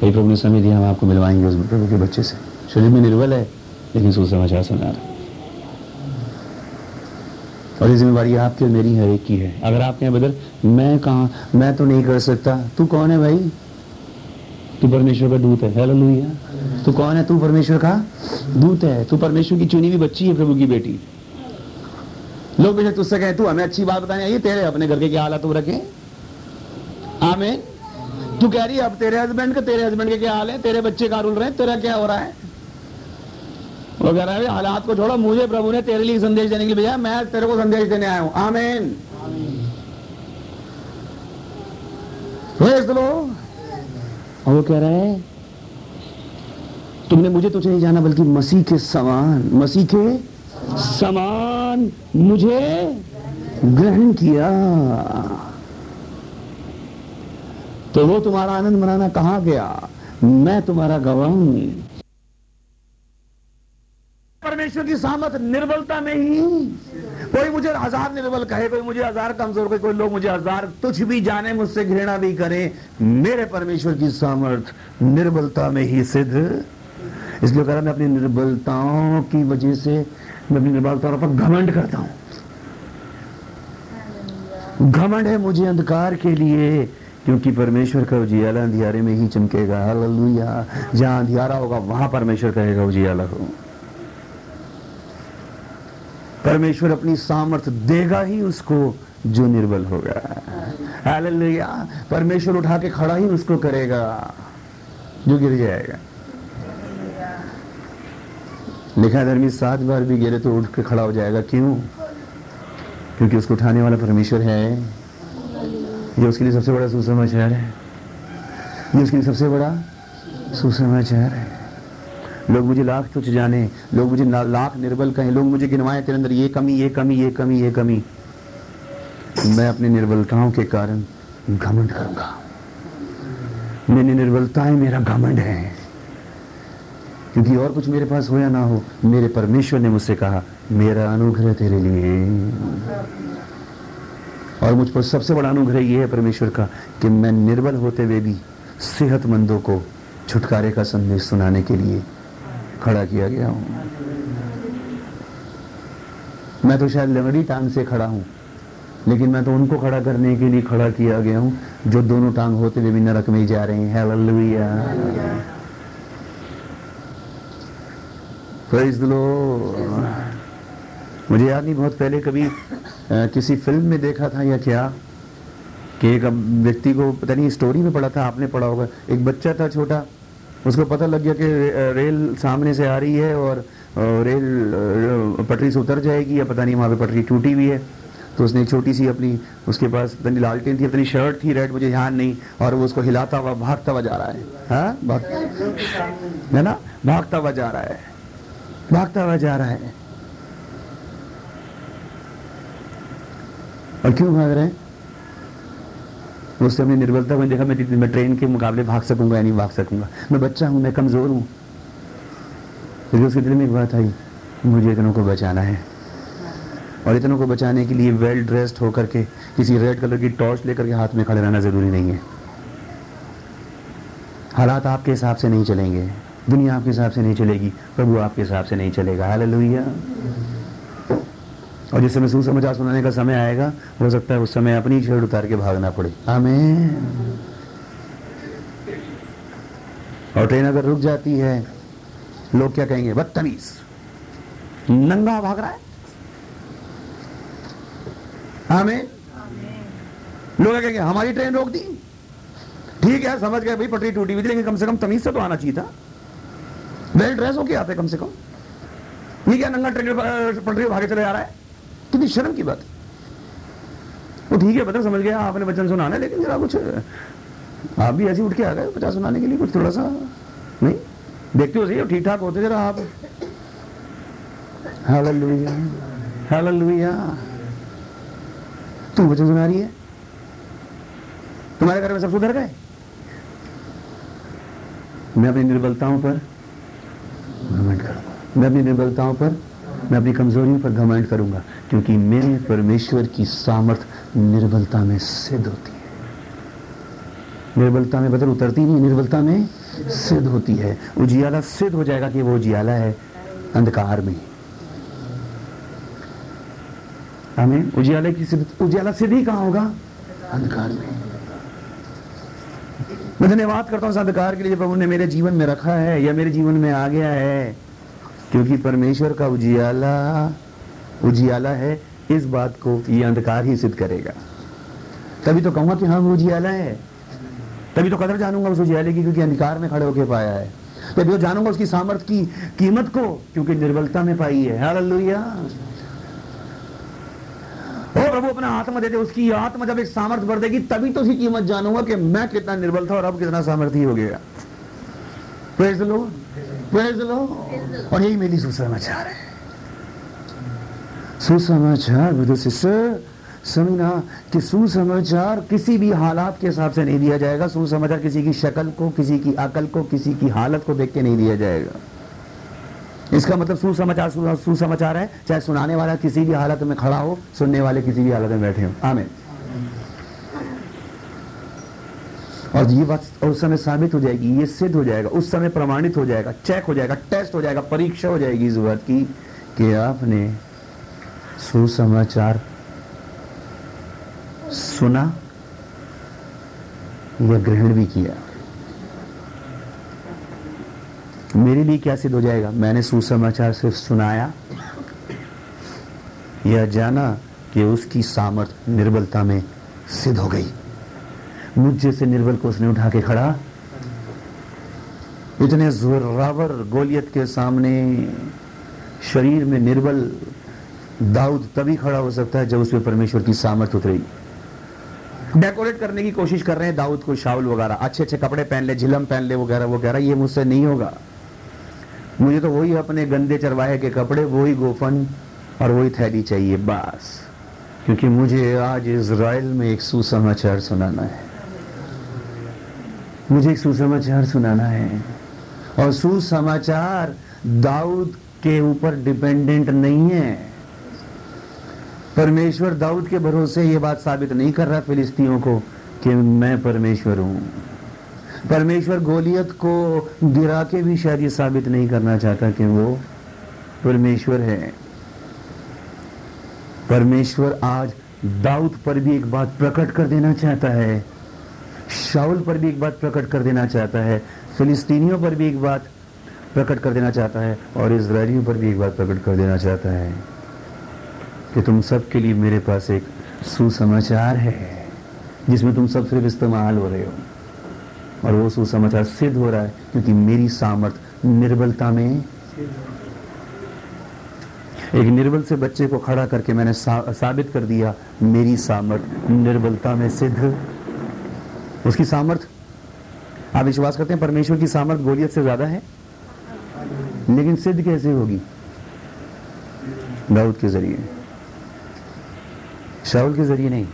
कई प्रभु ने समय दिया, हम आपको मिलवाएँगे उस प्रभु के बच्चे से। शरीर में निर्बल है, लेकिन सुसमाचार सुना रहा और ये जिम्मेवारी आपकी और मेरी हर एक की है। अगर आप कहें बदल, मैं कहा, मैं तो नहीं कर सकता। तू कौन है भाई? तू परमेश्वर का दूत है। हेलो तू कौन है? तू परमेश्वर का दूत है। तू परमेश्वर की चुनी हुई बच्ची है प्रभु की बेटी। लोग बेशक तुझसे कहे, तू हमें अच्छी बात बताने आई तेरे अपने घर के क्या हालात हो रखे? आमेन। तू कह रही है, अब तेरे हस्बैंड का, तेरे हस्बैंड के क्या हाल है? तेरे बच्चे का रुल रहे हैं? तेरा क्या हो रहा है? वो कह रहा है हालात को छोड़ो, मुझे प्रभु ने तेरे लिए संदेश देने के लिए मैं तेरे को संदेश देने आया हूँ। आमेन। लो और वो कह रहा है, तुमने मुझे तो नहीं जाना, बल्कि मसीह के समान, मसीह के समान मुझे ग्रहण किया। तो वो तुम्हारा आनंद मनाना कहाँ गया? मैं तुम्हारा गवाह परमेश्वर की सामत निर्बलता में ही। कोई मुझे हज़ार निर्बल कहे, कोई मुझे हज़ार कमज़ोर कहे, कोई लोग मुझे हज़ार तुझ भी जाने, मुझसे घृणा भी करें। मेरे परमेश्वर की सामर्थ निर्बलता में ही सिद्ध। इसलिए कह रहा मैं अपनी निर्बलताओं की वजह से मैं अपनी निर्बलताओं पर घमंड करता हूँ। घमंड है मुझे अंधकार के लिए, क्योंकि परमेश्वर का उजियाला अंधियारे में ही चमकेगा। हालेलुया। जहाँ अंधियारा होगा, वहाँ परमेश्वर कहेगा, उजियाला हो। परमेश्वर अपनी सामर्थ देगा ही उसको, जो निर्बल होगा। हालेलुया। परमेश्वर उठा के खड़ा ही उसको करेगा, जो गिर जाएगा। लिखा धर्मी, सात बार भी गिरे तो उठ के खड़ा हो जाएगा। क्यों? क्योंकि उसको उठाने वाला परमेश्वर है। ये उसके लिए सबसे बड़ा सुसमाचार है। ये उसके लिए सबसे बड़ा सुसमाचार है। लोग मुझे लाख तुझ जाने, लोग मुझे लाख निर्बल कहें, लोग मुझे गिनवाए तेरे अंदर, ये कमी ये कमी ये कमी ये कमी। मैं अपनी निर्बलताओं के कारण घमंड करूँगा। मेरी निर्बलताएँ मेरा घमंड है। क्योंकि और कुछ मेरे पास हो या ना हो, मेरे परमेश्वर ने मुझसे कहा, मेरा अनुग्रह तेरे लिए और मुझ पर सबसे बड़ा अनुग्रह यह है परमेश्वर का कि मैं निर्बल होते हुए भी सेहतमंदों को छुटकारे का संदेश सुनाने के लिए खड़ा किया गया हूँ। मैं तो शायद लंगड़ी टांग से खड़ा हूँ, लेकिन मैं तो उनको खड़ा करने के लिए खड़ा किया गया हूँ, जो दोनों टांग होते हुए भी नरक में जा रहे हैं। मुझे याद नहीं बहुत पहले कभी आ, किसी फ़िल्म में देखा था या क्या? कि एक व्यक्ति को पता नहीं स्टोरी में पढ़ा था आपने पढ़ा होगा। एक बच्चा था छोटा उसको पता लग गया कि रेल सामने से आ रही है और रेल पटरी से उतर जाएगी या पता नहीं वहाँ पे पटरी टूटी हुई है। तो उसने छोटी सी अपनी उसके पास अपनी लालटेन थी अपनी शर्ट थी रेड मुझे ध्यान नहीं और वो उसको हिलाता हुआ भागता हुआ जा रहा है। हा? है ना? भागता हुआ जा रहा है। भागता हुआ जा रहा है। और क्यों भाग रहे हैं? उससे अपनी निर्बलता को देखा, मैं मैं ट्रेन के मुकाबले भाग सकूँगा या नहीं भाग सकूँगा। मैं बच्चा हूँ, मैं कमज़ोर हूँ। फिर उसके दिल में एक बात आई, मुझे इतनों को बचाना है। और इतनों को बचाने के लिए वेल ड्रेस्ड होकर के, किसी रेड कलर की टॉर्च लेकर के हाथ में खड़े रहना ज़रूरी नहीं है। हालात आपके हिसाब से नहीं चलेंगे। दुनिया आपके हिसाब से नहीं चलेगी प्रभु आपके हिसाब से नहीं चलेगा। हालेलुया और जिस समय सुसमाचार सुनाने का समय आएगा हो सकता है उस समय अपनी शर्ट उतार के भागना पड़े। हमें और ट्रेन अगर रुक जाती है लोग क्या कहेंगे? बदतमीज। नंगा भाग रहा है। हमें लोग कहेंगे? हमारी ट्रेन रोक दी। ठीक है समझ गए भाई पटरी टूटी हुई थी लेकिन कम से कम तमीज से तो आना चाहिए था। वेल ड्रेस होके आते कम से कम। ये क्या नंगा ट्रेन पटरी भागे चले जा रहा है? कितनी शर्म की बात। वो ठीक है, पता, समझ गया, आपने वचन सुनाना है लेकिन जरा कुछ आप भी ऐसे उठ के आ गए, पचास सुनाने के लिए कुछ थोड़ा सा, नहीं? देखते हो, सही ठीक ठाक होते जरा आप। Hallelujah hallelujah. तुम वचन सुना रही है? तुम्हारे घर में सब सुधर गए? मैं अपनी निर्बलताओं पर घमंड करूँगा मैं अपनी निर्बलताओं पर, मैं अपनी कमजोरियों पर घमंड करूँगा, क्योंकि मेरे परमेश्वर की सामर्थ निर्बलता में सिद्ध होती है। निर्बलता में बदल उतरती नहीं, निर्बलता में सिद्ध होती है। उजियाला सिद्ध हो जाएगा कि वो उजियाला है, अंधकार में। हमें उजियाले की सिद्ध उजियाला सिद्ध ही कहाँ होगा? अंधकार में। मैं धन्यवाद करता हूँ इस के लिए, प्रभु ने मेरे जीवन में रखा है, या मेरे जीवन में आ गया है। क्योंकि परमेश्वर का उजियाला उजियाला है, इस बात को ये अंधकार ही सिद्ध करेगा। तभी तो कहूँगा कि हाँ उजियाला है। तभी तो कदर जानूँगा उस उजियाले की, क्योंकि अंधकार में खड़े होके पाया है। तभी तो जानूँगा उसकी सामर्थ की कीमत को, क्योंकि निर्बलता में पाई है। हालेलुया। प्रभु अपना आत्मा दे दे उसकी आत्मा जब एक सामर्थ बढ़ देगी तभी तो उसकी कीमत जानूँगा कि मैं कितना निर्बल था और अब कितना सामर्थ्य हो गया। प्रेज लो प्रेज लो और यही मेरी सुसमाचार है। सुसमाचार ब्रदर सिस्टर समझना कि सुसमाचार किसी भी हालात के हिसाब से नहीं दिया जाएगा। सुसमाचार किसी की शक्ल को किसी की अकल को किसी की हालत को देख के नहीं दिया जाएगा। इसका मतलब सुसमाचार सुसमाचार है, चाहे सुनाने वाला किसी भी हालत में खड़ा हो, सुनने वाले किसी भी हालत में बैठे हो। आमीन। और ये बात उस समय साबित हो जाएगी, ये सिद्ध हो जाएगा, उस समय प्रमाणित हो जाएगा, चेक हो जाएगा, टेस्ट हो जाएगा, परीक्षा हो जाएगी इस बात की कि आपने सुसमाचार सुना या ग्रहण भी किया। मेरे लिए क्या सिद्ध हो जाएगा? मैंने सुसमाचार सिर्फ़ सुनाया। यह जाना कि उसकी सामर्थ निर्बलता में सिद्ध हो गई। मुझ जैसे निर्बल को उसने उठा के खड़ा। इतने जोरावर गोलियत के सामने शरीर में निर्बल दाऊद तभी खड़ा हो सकता है जब उसमें परमेश्वर की सामर्थ उतरेगी डेकोरेट करने की कोशिश कर रहे हैं दाऊद को शाउल वगैरह। अच्छे अच्छे कपड़े पहन ले, झिलम पहन ले वगैरह वगैरह ये मुझसे नहीं होगा। मुझे तो वही अपने गंदे चरवाहे के कपड़े, वही गोफन और वही थैली चाहिए, बस। क्योंकि मुझे आज इज़राइल में एक सुसमाचार सुनाना है। मुझे एक सुसमाचार सुनाना है। और सुसमाचार दाऊद के ऊपर डिपेंडेंट नहीं है। परमेश्वर दाऊद के भरोसे ये बात साबित नहीं कर रहा फिलिस्तीनियों को कि मैं परमेश्वर हूँ। परमेश्वर गोलियत को गिरा के भी शायद ये साबित नहीं करना चाहता कि वो परमेश्वर है। परमेश्वर आज दाऊद पर भी एक बात प्रकट कर देना चाहता है। शाउल पर भी एक बात प्रकट कर देना चाहता है। फिलिस्तीनियों पर भी एक बात प्रकट कर देना चाहता है और इसराइलियों पर भी एक बात प्रकट कर देना चाहता है कि तुम सब के लिए मेरे पास एक सुसमाचार है, जिसमें तुम सब सिर्फ़ इस्तेमाल हो रहे हो। और वो सुसमाचार सिद्ध हो रहा है क्योंकि मेरी सामर्थ निर्बलता में एक निर्बल से बच्चे को खड़ा करके मैंने सा, साबित कर दिया मेरी सामर्थ निर्बलता में सिद्ध। उसकी सामर्थ? आप विश्वास करते हैं परमेश्वर की सामर्थ गोलियत से ज़्यादा है? लेकिन सिद्ध कैसे होगी? दाऊद के ज़रिए। शाउल के ज़रिए नहीं।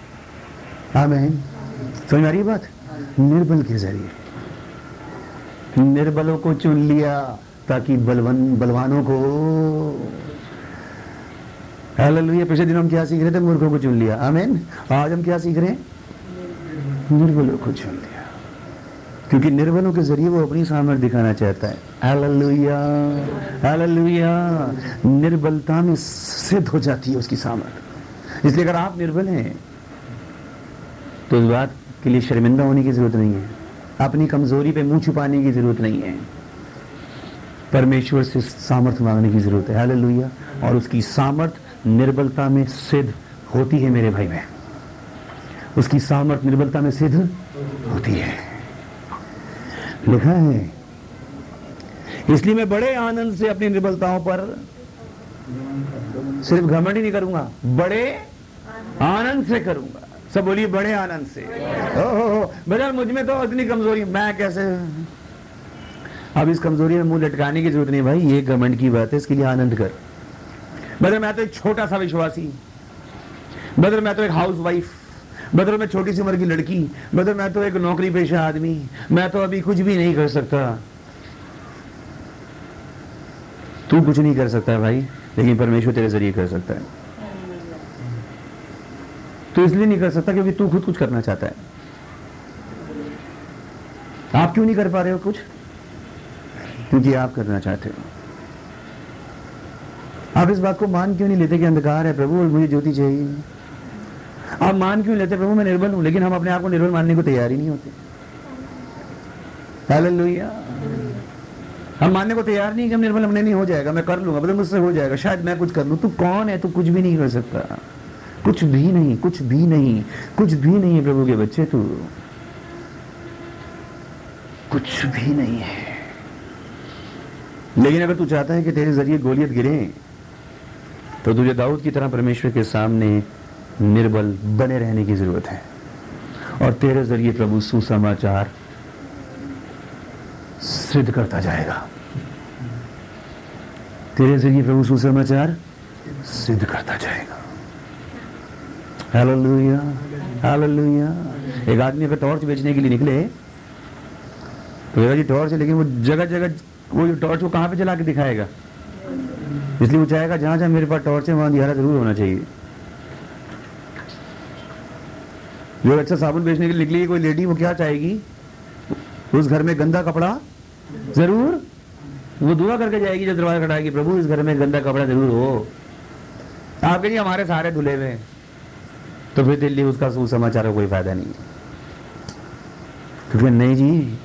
हाँ बहन समझ आ रही बात? निर्बल के ज़रिए। निर्बलों को चुन लिया ताकि बलवन, बलवानों को पिछले दिन हम क्या सीख रहे थे? मूर्खों को चुन लिया। आमीन। आज हम क्या सीख रहे हैं? निर्बलों को चुन लिया। क्योंकि निर्बलों के ज़रिए वो अपनी सामर्थ दिखाना चाहता है। हालेलुया। निर्बलता में सिद्ध हो जाती है उसकी सामर्थ। इसलिए अगर आप निर्बल हैं तो इस बात के लिए शर्मिंदा होने की ज़रूरत नहीं है। अपनी कमज़ोरी पे मुँह छुपाने की ज़रूरत नहीं है। परमेश्वर से सामर्थ मांगने की ज़रूरत है। हालेलुया। और उसकी सामर्थ निर्बलता में सिद्ध होती है मेरे भाई में उसकी सामर्थ निर्बलता में सिद्ध होती है। लिखा है, इसलिए मैं बड़े आनंद से अपनी निर्बलताओं पर सिर्फ़ घमंड ही नहीं करूँगा, बड़े आनंद से करूँगा। सब बोलिए बड़े आनंद से। ओ हो हो मुझमें तो इतनी कमज़ोरी, मैं कैसे? अब इस कमज़ोरी में मुँह लटकाने की ज़रूरत नहीं भाई, ये घमंड की बात है, इसके लिए आनंद कर। बदल मैं तो एक छोटा सा विश्वासी बदर मैं तो एक हाउस वाइफ बदल मैं छोटी सी उम्र की लड़की बदल मैं तो एक नौकरी पेशा आदमी, मैं तो अभी कुछ भी नहीं कर सकता। तू कुछ नहीं कर सकता भाई, लेकिन परमेश्वर तेरे ज़रिए कर सकता है। तो इसलिए नहीं कर सकता क्योंकि तू खुद कुछ करना चाहता है। आप क्यों नहीं कर पा रहे हो कुछ? क्योंकि आप करना चाहते हो। आप इस बात को मान क्यों नहीं लेते कि अंधकार है प्रभु और मुझे ज्योति चाहिए? आप मान क्यों लेते प्रभु, मैं निर्बल हूँ, लेकिन हम अपने आप को निर्बल मानने को तैयार ही नहीं होते। हम मानने को तैयार नहीं कि हम निर्बल हमने नहीं, हो जाएगा, मैं कर लूँगा मतलब मुझसे हो जाएगा, शायद मैं कुछ कर लूँ। तू कौन है? तू कुछ भी नहीं कर सकता। कुछ भी नहीं, कुछ भी नहीं, कुछ भी नहीं है प्रभु के बच्चे तू। कुछ भी नहीं है। लेकिन अगर तू चाहता है कि तेरे ज़रिए गोलियत गिरे तो तुझे दाऊद की तरह परमेश्वर के सामने निर्बल बने रहने की ज़रूरत है। और तेरे ज़रिए प्रभु सुसमाचार सिद्ध करता जाएगा। तेरे ज़रिए प्रभु सुसमाचार सिद्ध करता जाएगा। हालेलुया हालेलुया एक आदमी अगर टॉर्च बेचने के लिए निकले। तो जी टॉर्च है, लेकिन वो जगह जगह वो टॉर्च वो कहाँ पे जला के दिखाएगा? इसलिए वो चाहेगा, जहाँ जहाँ मेरे पास टॉर्च है, वहाँ अंधियारा ज़रूर होना चाहिए। जो अच्छा साबुन बेचने के लिए निकली, कोई लेडी, वो क्या चाहेगी? उस घर में गंदा कपड़ा? ज़रूर। वो दुआ करके जाएगी जब दरवाज़ा खटाएगी प्रभु, इस घर में गंदा कपड़ा ज़रूर हो। आप कहिए, हमारे सारे धुले हुए हैं। तो फिर दिल्ली उसका सुसमाचार का कोई फ़ायदा नहीं तो फिर नहीं जी,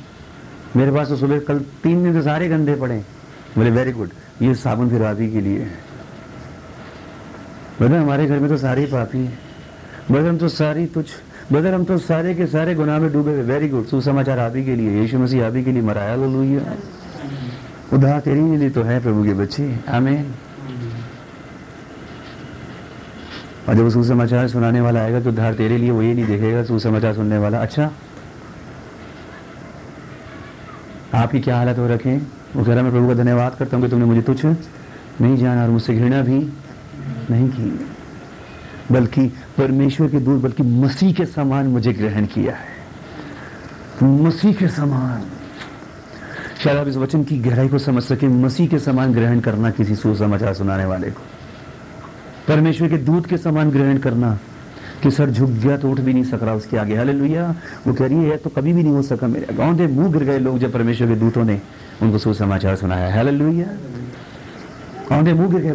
मेरे पास तो सुबह कल तीन दिन से सारे गंदे पड़े बोले वेरी गुड ये साबुन फिर ही के लिए है। हमारे घर में तो सारे पापी है। बोले, हम तो सारी तुझ ब्रदर हम तो सारे के सारे गुनाह में डूबे हुए वेरी गुड सुसमाचार ही के लिए, यीशु मसीह ही के लिए मराया, हालेलुया। उधार तेरी लिए तो है प्रभु के बच्चे। आमीन। और जब सुसमाचार सुनाने वाला आएगा तो धार तेरे लिए वो ये नहीं देखेगा, सुसमाचार सुनने वाला। अच्छा आपकी क्या हालत हो रखे? वो कह रहा, मैं प्रभु का धन्यवाद करता हूँ कि तुमने मुझे तुझ नहीं जाना और मुझसे घृणा भी नहीं की। बल्कि परमेश्वर के दूर बल्कि मसीह के समान मुझे ग्रहण किया है। मसीह के समान। शायद आप इस वचन की गहराई को समझ सके, मसीह के समान ग्रहण करना किसी सुसमाचार सुनाने वाले को। परमेश्वर के दूत के समान ग्रहण करना कि सर झुक गया तो उठ भी नहीं सक रहा उसके आगे। हाले वो कह रही है तो कभी भी नहीं हो सका मेरे गाँव दे मुँह गिर गए लोग जब परमेश्वर के दूतों ने उनको सुसमाचार सुनाया। हाले लुहिया गाँव दे मुँह गिर गए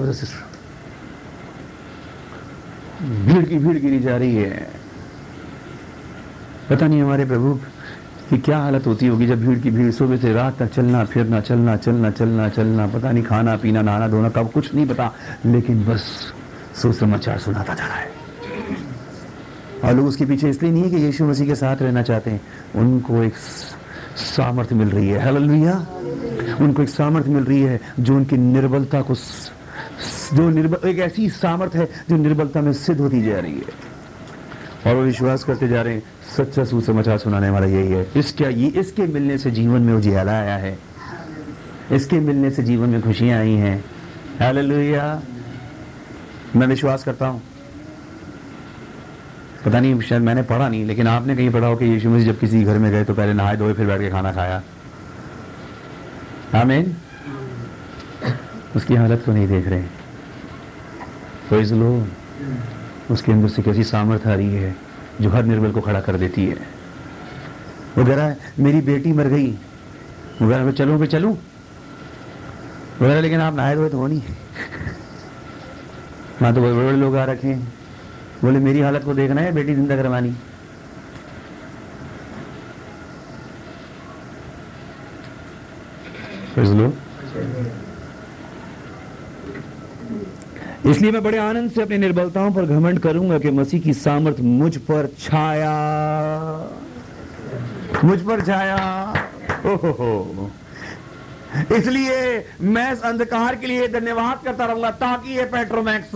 भीड़ की, भीड़ गिरी जा रही है। पता नहीं हमारे प्रभु की क्या हालत होती होगी जब भीड़ की भीड़, सुबह से रात तक चलना, फिरना, चलना चलना चलना चलना, पता नहीं खाना, पीना, नहाना, धोना, कब कुछ नहीं पता, लेकिन बस सुसमाचार सुनाता जा रहा है। और लोग उसके पीछे इसलिए नहीं है कि यीशु मसीह के साथ रहना चाहते हैं। उनको एक सामर्थ्य मिल रही है। हालेलुया। उनको एक सामर्थ्य मिल रही है जो उनकी निर्बलता को जो निर्बल एक ऐसी सामर्थ्य है जो निर्बलता में सिद्ध होती जा रही है। और वो विश्वास करते जा रहे हैं, सच्चा सुसमाचार सुनाने वाला यही है। इसका, ये इसके मिलने से जीवन में उजियाला आया है। इसके मिलने से जीवन में खुशियाँ आई हैं। हालेलुया। मैं विश्वास करता हूँ। पता नहीं, शायद मैंने पढ़ा नहीं, लेकिन आपने कहीं पढ़ा हो कि यीशु मसीह जब किसी घर में गए तो पहले नहाए धोए, फिर बैठ के खाना खाया। आमीन। उसकी हालत को नहीं देख रहे। लो उसके अंदर से कैसी सामर्थ्य आ रही है, जो हर निर्बल को खड़ा कर देती है। वो कह रहा है, मेरी बेटी मर गई। वो कह रहा है चलूँ पे चलूँ? वो कह रहा लेकिन आप नहाए धोए तो हो। नहीं वहाँ तो बड़े बड़े लोग आ रखे हैं। बोले, मेरी हालत को देखना है, बेटी ज़िंदा करवानी। इसलिए मैं बड़े आनंद से अपनी निर्बलताओं पर घमंड करूँगा कि मसीह की सामर्थ मुझ पर छाया। मुझ पर छाया। ओहो इसलिए मैं इस अंधकार के लिए धन्यवाद करता रहूँगा, ताकि ये पेट्रोमैक्स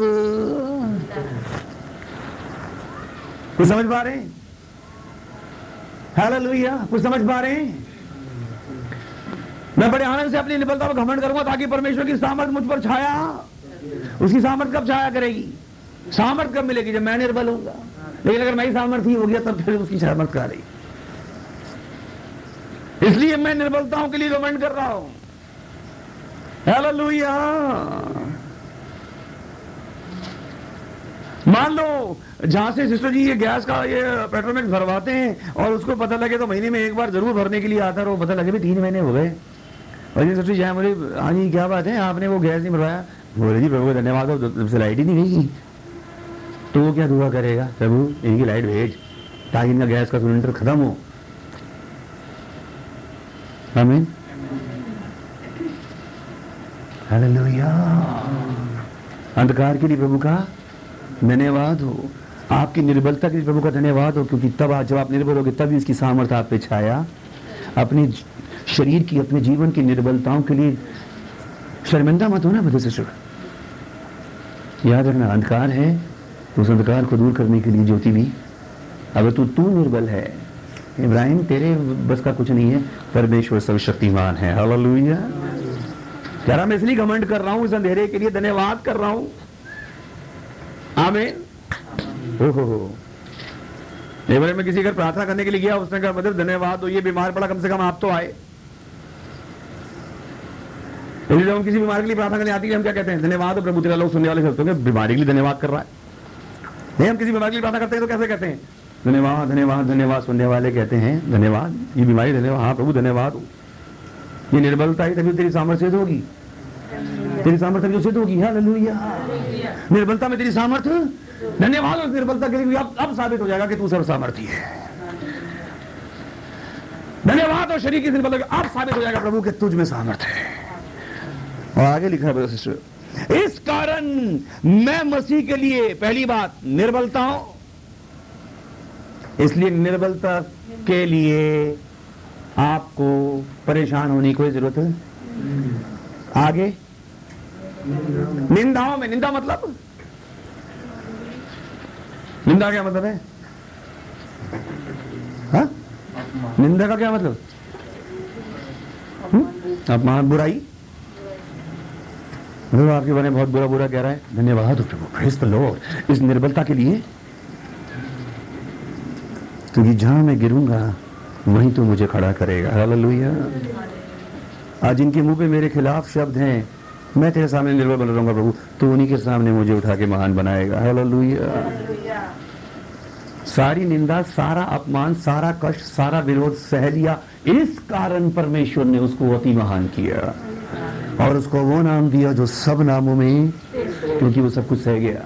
कुछ समझ पा रहे हैं? हालेलुया कुछ समझ पा रहे हैं? मैं बड़े आनंद से अपनी निबलता पर घमंड करूँगा, ताकि परमेश्वर की सामर्थ मुझ पर छाया, उसकी सामर्थ कब छाया करेगी? सामर्थ कब मिलेगी जब मैं निर्बल होऊँगा? लेकिन अगर मैं सामर्थ ही हो गया तब फिर उसकी सामर्थ कहा रही? इसलिए मैं निर्बलताओं के लिए घमंड कर रहा हूँ। हालेलुया मान लो, जहाँ से सिस्टर जी ये गैस का ये पेट्रोल भरवाते हैं और उसको पता लगे तो महीने में एक बार ज़रूर भरने के लिए आता रहो पता लगे भी तीन महीने हो गए। और ये सिस्टर जहाँ बोले हाँ जी, क्या बात है? आपने वो गैस नहीं भरवाया। बोले, जी, प्रभु धन्यवाद हो जब से लाइट ही नहीं गई तो वो क्या दुआ करेगा? प्रभु, इनकी लाइट भेज, ताकि इनका गैस का सिलेंडर खत्म हो। आमीन हालेलुया अंधकार के लिए प्रभु का धन्यवाद हो। आपकी निर्बलता के लिए प्रभु का धन्यवाद हो, क्योंकि तब जब आप निर्बल होगे, तभी उसकी सामर्थ्य आप पे छाया। अपने शरीर की, अपने जीवन की निर्बलताओं के लिए शर्मिंदा मत होना बधु से याद रखना, अंधकार है तो उस अंधकार को दूर करने के लिए ज्योति भी। अगर तू तू निर्बल है, इब्राहिम, तेरे बस का कुछ नहीं है, परमेश्वर सर्वशक्तिमान है। हालेलुया। रहा मैं इसलिए घमंड कर रहा हूँ, इस अंधेरे के लिए धन्यवाद कर रहा हूँ। आमीन। ओहो हो एक बार मैं किसी घर प्रार्थना करने के लिए गया, उसने कहा मतलब धन्यवाद हो ये बीमार पड़ा, कम से कम आप तो आए। इसलिए जब हम किसी बीमारी के लिए प्रार्थना करने आती है, हम क्या कहते हैं? धन्यवाद हो प्रभु तेरा लोग सुनने वाले सोचते बीमारी के लिए धन्यवाद कर रहा है। नहीं, हम किसी बीमारी के लिए प्रार्थना करते हैं तो कैसे कहते हैं? धन्यवाद धन्यवाद धन्यवाद, सुनने वाले कहते हैं, धन्यवाद, ये बीमारी, धन्यवाद हाँ प्रभु, धन्यवाद। ये निर्बलता ही, तभी तेरी सामर्थ्य सिद्ध होगी। तेरी सामर्थ्य भी तो सिद्ध होगी। हालेलुया। निर्बलता में तेरी सामर्थ्य? धन्यवाद उस निर्बलता के लिए अब अब साबित हो जाएगा कि तू सर्व सामर्थ्य है। धन्यवाद और शरीर की निर्बलता अब साबित हो जाएगा प्रभु के तुझ में सामर्थ्य है। और आगे लिखा है सिस्टर, इस कारण मैं मसीह के लिए पहली बात निर्बलता हूँ। इसलिए निर्बलता के लिए आपको परेशान होने की कोई ज़रूरत है? आगे? निंदाओं में निंदा मतलब? निंदा क्या मतलब है? हा? निंदा का क्या मतलब? हम्म? अपमान बुराई? मतलब आपके बारे में बहुत बुरा बुरा कह रहा है। धन्यवाद हो प्रेज इस निर्बलता के लिए। क्योंकि जहाँ मैं गिरूँगा वहीं तो मुझे खड़ा करेगा। हालेलुया। आज इनके मुँह पे मेरे खिलाफ शब्द हैं। मैं तेरे सामने निर्बल बन रहूँगा, प्रभु। तो उन्हीं के सामने मुझे उठा के महान बनाएगा। हालेलुया। सारी निंदा, सारा अपमान, सारा कष्ट, सारा विरोध सह लिया इस कारण परमेश्वर ने उसको अति महान किया। और उसको वो नाम दिया जो सब नामों में, क्योंकि वो सब कुछ सह गया।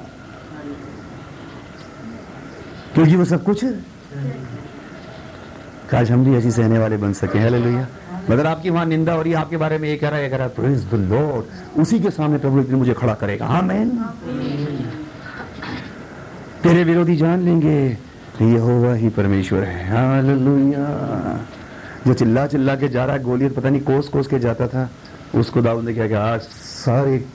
क्योंकि वो सब कुछ काश हम भी ऐसी सहने वाले बन सके। हालेलुया। मगर आपकी वहाँ निंदा हो रही है, आपके बारे में ये कह रहा है कह रहा है द लॉर्ड उसी के सामने प्रभु एक मुझे खड़ा करेगा। आमेन। तेरे विरोधी जान लेंगे ये ही परमेश्वर है। हालेलुया। जो चिल्ला चिल्ला के जा रहा है गोलियत पता नहीं कोस कोस के जाता था, उसको दाऊद ने क्या आज सारे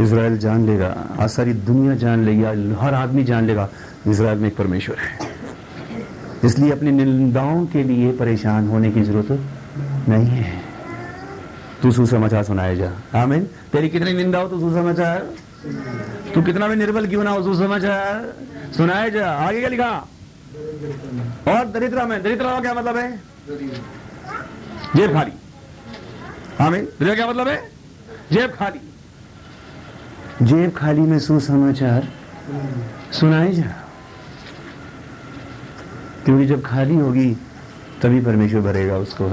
इसराइल जान लेगा, आज सारी दुनिया जान लेगी, आज हर आदमी जान लेगा इसराइल में एक परमेश्वर है। इसलिए अपनी निंदाओं के लिए परेशान होने की ज़रूरत नहीं है। तू सुसमाचार सुनाए जा। आमीन। तेरी कितनी निंदा हो तू सुसमाचार? तू कितना भी निर्बल क्यों ना हो सुसमाचार? सुनाए जा। आगे क्या लिखा? और दरिद्रा में। दरिद्रा क्या मतलब है? जेब खाली। आमीन। दरिद्रा क्या मतलब है? जेब खाली। जेब खाली में सुसमाचार सुनाए जा। क्योंकि जब खाली होगी, तभी परमेश्वर भरेगा उसको।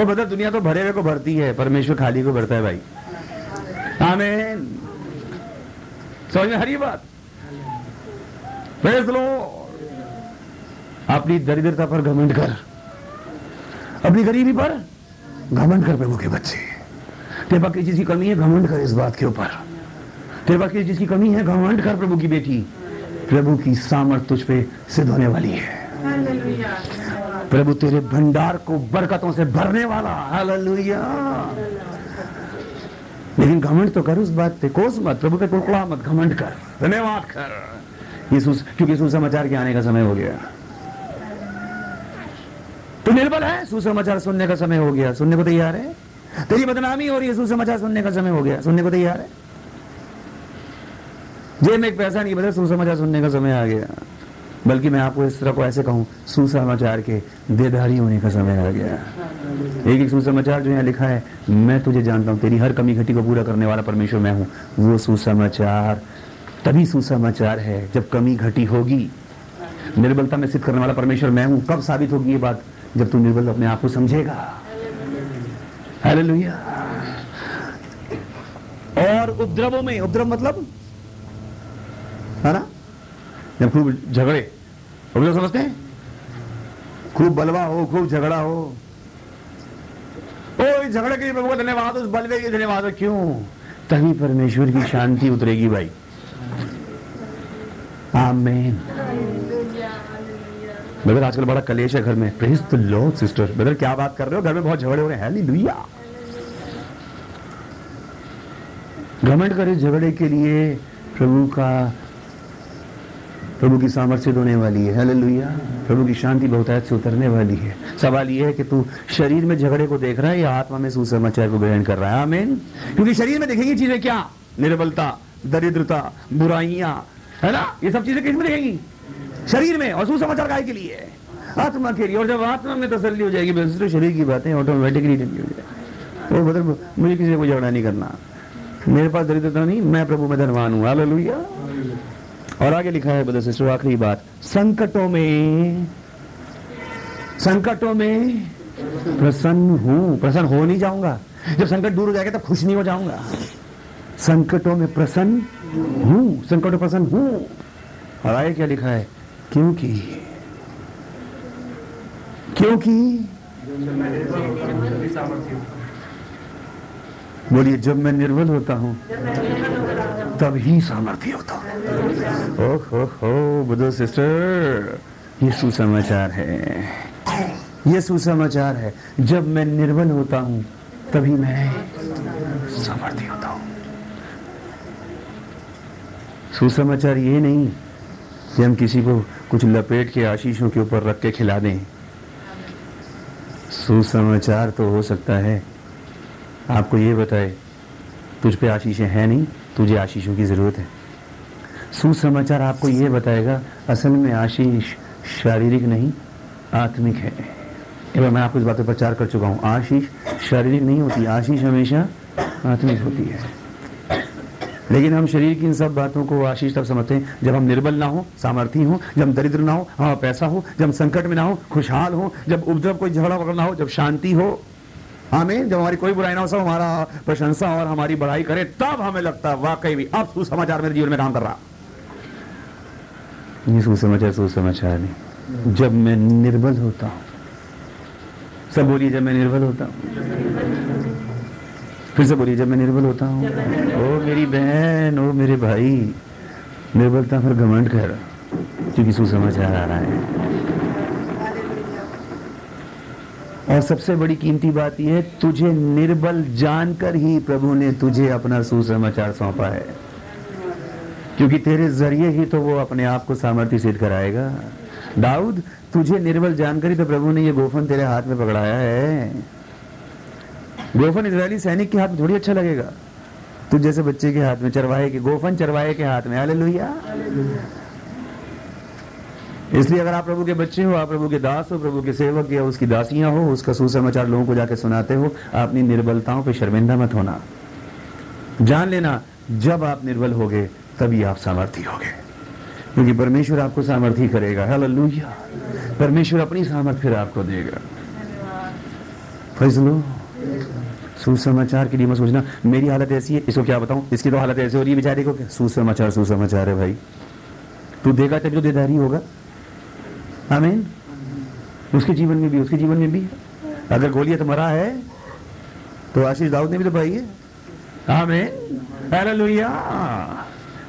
ओ बता दुनिया तो भरे हुए को भरती है, परमेश्वर खाली को भरता है भाई। आमीन। समझ में हरी बात? प्रेज लो अपनी दरिद्रता पर घमंड कर। अपनी गरीबी पर घमंड कर प्रभु के बच्चे। पास किसी चीज़ की कमी है, घमंड कर इस बात के ऊपर। तेरे पास किसी चीज़ की कमी है घमंड कर प्रभु की बेटी। प्रभु की सामर्थ तुझ पे सिद्ध होने वाली है। प्रभु तेरे भंडार को बरकतों से भरने वाला। हालेलुया। लेकिन घमंड तो कर उस बात पे कोस मत प्रभु पे कुड़कुड़ा मत घमंड कर धन्यवाद कर। ये सुस, क्योंकि सुसमाचार के आने का समय हो गया। तू निर्बल है सुसमाचार सुनने का समय हो गया। सुनने को तैयार है? तेरी बदनामी हो रही है सुसमाचार सुनने का समय हो गया। सुनने को तैयार है? जेब में एक पैसा नहीं बदल सुसमाचार सुनने का समय आ गया। बल्कि मैं आपको इस तरह को ऐसे कहूँ, सुसमाचार के देदारी होने का समय आ गया। एक एक सुसमाचार जो यहाँ लिखा है, मैं तुझे जानता हूँ, तेरी हर कमी घटी को पूरा करने वाला परमेश्वर मैं हूँ। वो सुसमाचार, तभी सुसमाचार है जब कमी घटी होगी। निर्बलता में सिद्ध करने वाला परमेश्वर मैं हूँ। कब साबित होगी ये बात? जब तू निर्बल अपने आप को समझेगा। हालेलुया। और उपद्रवों में, उपद्रव मतलब है ना? जब खूब झगड़े उपद्रव समझते हैं? खूब बलवा हो, खूब झगड़ा हो। ओ झगड़े के लिए प्रभु धन्यवाद, उस बलवे के धन्यवाद क्यों? तभी परमेश्वर की शांति उतरेगी भाई। आमेन। ब्रदर, आजकल बड़ा कलेश है घर में। Praise the lord sister. Brother, क्या बात कर रहे हो? घर में बहुत झगड़े हो रहे हैं। हालेलुया। घमंड करे झगड़े के लिए प्रभु का प्रभु की सामर्थ्य होने वाली है। हालेलुया प्रभु की शांति बहुतायत से उतरने वाली है। सवाल यह है कि तू शरीर में झगड़े को देख रहा है या आत्मा में सुसमाचार को ग्रहण कर रहा है? आमीन क्योंकि शरीर में देखेंगी चीज़ें क्या? निर्बलता, दरिद्रता, बुराइयाँ, है ना? ये सब चीज़ें किसमें देखेंगी? शरीर में और सुसमाचार काय के लिए? आत्मा के लिए। और जब आत्मा में तसल्ली हो जाएगी तो शरीर की बातें ऑटोमेटिकली हो जाए वो बदल मुझे किसी को झगड़ा नहीं करना। मेरे पास दरिद्रता नहीं, मैं प्रभु में धनवान हूँ। हालेलुया और आगे लिखा है ब्रदर सिस्टर, आखिरी बात। संकटों में संकटों में प्रसन्न हूँ। प्रसन्न हो नहीं जाऊँगा। जब संकट दूर हो जाएगा, तब खुश नहीं हो जाऊँगा। संकटों में प्रसन्न हूँ। संकटों में प्रसन्न हूँ। और आगे क्या लिखा है? क्योंकि क्योंकि बोलिए जब मैं निर्बल होता हूँ तब ही सामर्थ्य होता हूँ। ओह हो हो बुद्धो सिस्टर। ये सुसमाचार है। ये सुसमाचार है। जब मैं निर्बल होता हूँ तभी मैं सामर्थ्य होता हूँ। सुसमाचार ये नहीं कि हम किसी को कुछ लपेट के आशीषों के ऊपर रख के खिला दें। सुसमाचार तो हो सकता है आपको ये बताए, तुझ पे आशीषें हैं नहीं, तुझे आशीषों की ज़रूरत है। सुसमाचार आपको ये बताएगा, असल में आशीष शारीरिक नहीं, आत्मिक है। एवं मैं आपको इस बात पर प्रचार कर चुका हूँ, आशीष शारीरिक नहीं होती, आशीष हमेशा आत्मिक होती है। लेकिन हम शरीर की इन सब बातों को आशीष तब समझते हैं, जब हम निर्बल ना हो, सामर्थी हो, जब हम दरिद्र ना हो हमारा पैसा हो, जब हम संकट में ना हो, खुशहाल हो, जब उपद्रव कोई झगड़ा वगड़ा ना हो, जब शांति हो हमें जब हमारी कोई बुराई ना हो, सब हमारा प्रशंसा और हमारी बढ़ाई करे, तब हमें लगता है वाकई भी, अब सुसमाचार मेरे जीवन में काम कर रहा। ये सुसमाचार सुसमाचार नहीं। जब मैं निर्बल होता हूँ, सब बोलिए जब मैं निर्बल होता हूँ। फिर से बोलिए जब मैं निर्बल होता हूँ। ओ मेरी बहन, ओ मेरे भाई, निर्बलता पर घमंड कर, क्योंकि सुसमाचार आ रहा है। और सबसे बड़ी कीमती बात यह है, तुझे निर्बल जानकर ही प्रभु ने तुझे अपना सुसमाचार सौंपा है। क्योंकि तेरे ज़रिए ही तो वो अपने आप को सामर्थ्य सिद्ध कराएगा। दाऊद, तुझे निर्बल जानकर ही तो प्रभु ने ये गोफन तेरे हाथ में पकड़ाया है। गोफन इसराइली सैनिक के हाथ में थोड़ी अच्छा लगेगा। तू जैसे बच्चे के हाथ में चरवाहे के, गोफन चरवाहे के हाथ में। हालेलुया। इसलिए अगर आप प्रभु के बच्चे हो, आप प्रभु के दास हो, प्रभु के सेवक या उसकी दासियाँ हो, उसका सुसमाचार लोगों को जाके सुनाते हो अपनी निर्बलताओं पे शर्मिंदा मत होना। जान लेना, जब आप निर्बल होगे, तभी आप सामर्थी होगे। क्योंकि परमेश्वर आपको सामर्थी करेगा। हालेलुया। परमेश्वर अपनी सामर्थ फिर आपको देगा। फैसलो सुसमाचार के लिए मत सोचना। मेरी हालत ऐसी है, इसको क्या बताऊँ? इसकी तो हालत ऐसी हो रही है बेचारे को सुसमाचार सुसमाचार है भाई। तू देगा तभी तो देदारी होगा। आमीन। उसके जीवन में भी, उसके जीवन में भी। अगर गोलियत मरा है तो आशीष दाऊद ने भी तो पाई है। आमीन। हालेलुया।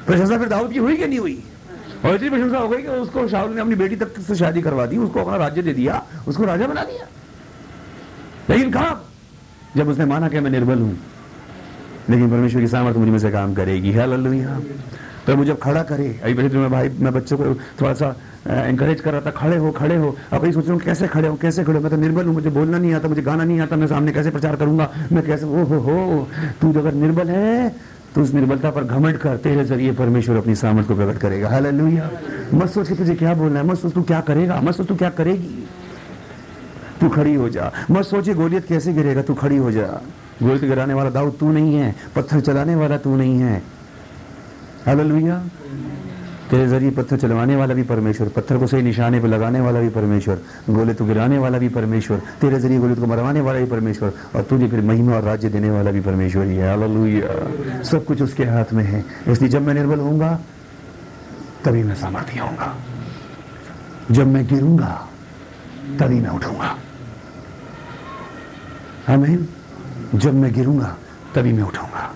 प्रशंसा फिर दाऊद की हुई कि नहीं हुई? और इतनी प्रशंसा हो गई कि उसको शाहुल ने अपनी बेटी तक से शादी करवा दी, उसको अपना राज्य दे दिया, उसको राजा बना दिया। लेकिन कहा जब उसने माना कि मैं निर्बल हूँ। लेकिन परमेश्वर की सामर्थ मुझमें से काम करेगी। हालेलुया। प्रभु मुझे खड़ा करे, अभी मैं भाई, मैं बच्चों को थोड़ा सा एंकरेज कर रहा था, खड़े हो खड़े हो। अब ये सोच रहा हूँ, कैसे खड़े हो, कैसे खड़े हो? मैं तो निर्बल हूँ, मुझे बोलना नहीं आता, मुझे गाना नहीं आता, मैं सामने कैसे प्रचार करूँगा? मैं कैसे ओ हो हो तू अगर निर्बल है तो उस निर्बलता पर घमंड कर, तेरे ज़रिए परमेश्वर अपनी सामर्थ को प्रकट करेगा। हालेलुया मत सोच के तुझे क्या बोलना है, मत सोच तू क्या करेगा, मत सोच तू क्या करेगी। तू खड़ी हो जा। मत सोचे गोलियत कैसे गिरेगा, तू खड़ी हो जा। गोलियत गिराने वाला दाऊद तू नहीं है, पत्थर चलाने वाला तू नहीं है। हालेलुया तेरे ज़रिए पत्थर चलवाने वाला भी परमेश्वर, पत्थर को सही निशाने पर लगाने वाला भी परमेश्वर, गोले तो गिराने वाला भी परमेश्वर, तेरे ज़रिए गोले को मरवाने वाला भी परमेश्वर, और तुझे फिर महिमा और राज्य देने वाला भी परमेश्वर ही है। हालेलुया सब कुछ उसके हाथ में है। इसलिए जब मैं निर्बल होऊँगा, तभी मैं सामर्थ्य होऊँगा। जब मैं गिरूँगा, तभी मैं उठूँगा। आमीन जब मैं गिरूँगा, तभी मैं उठूँगा।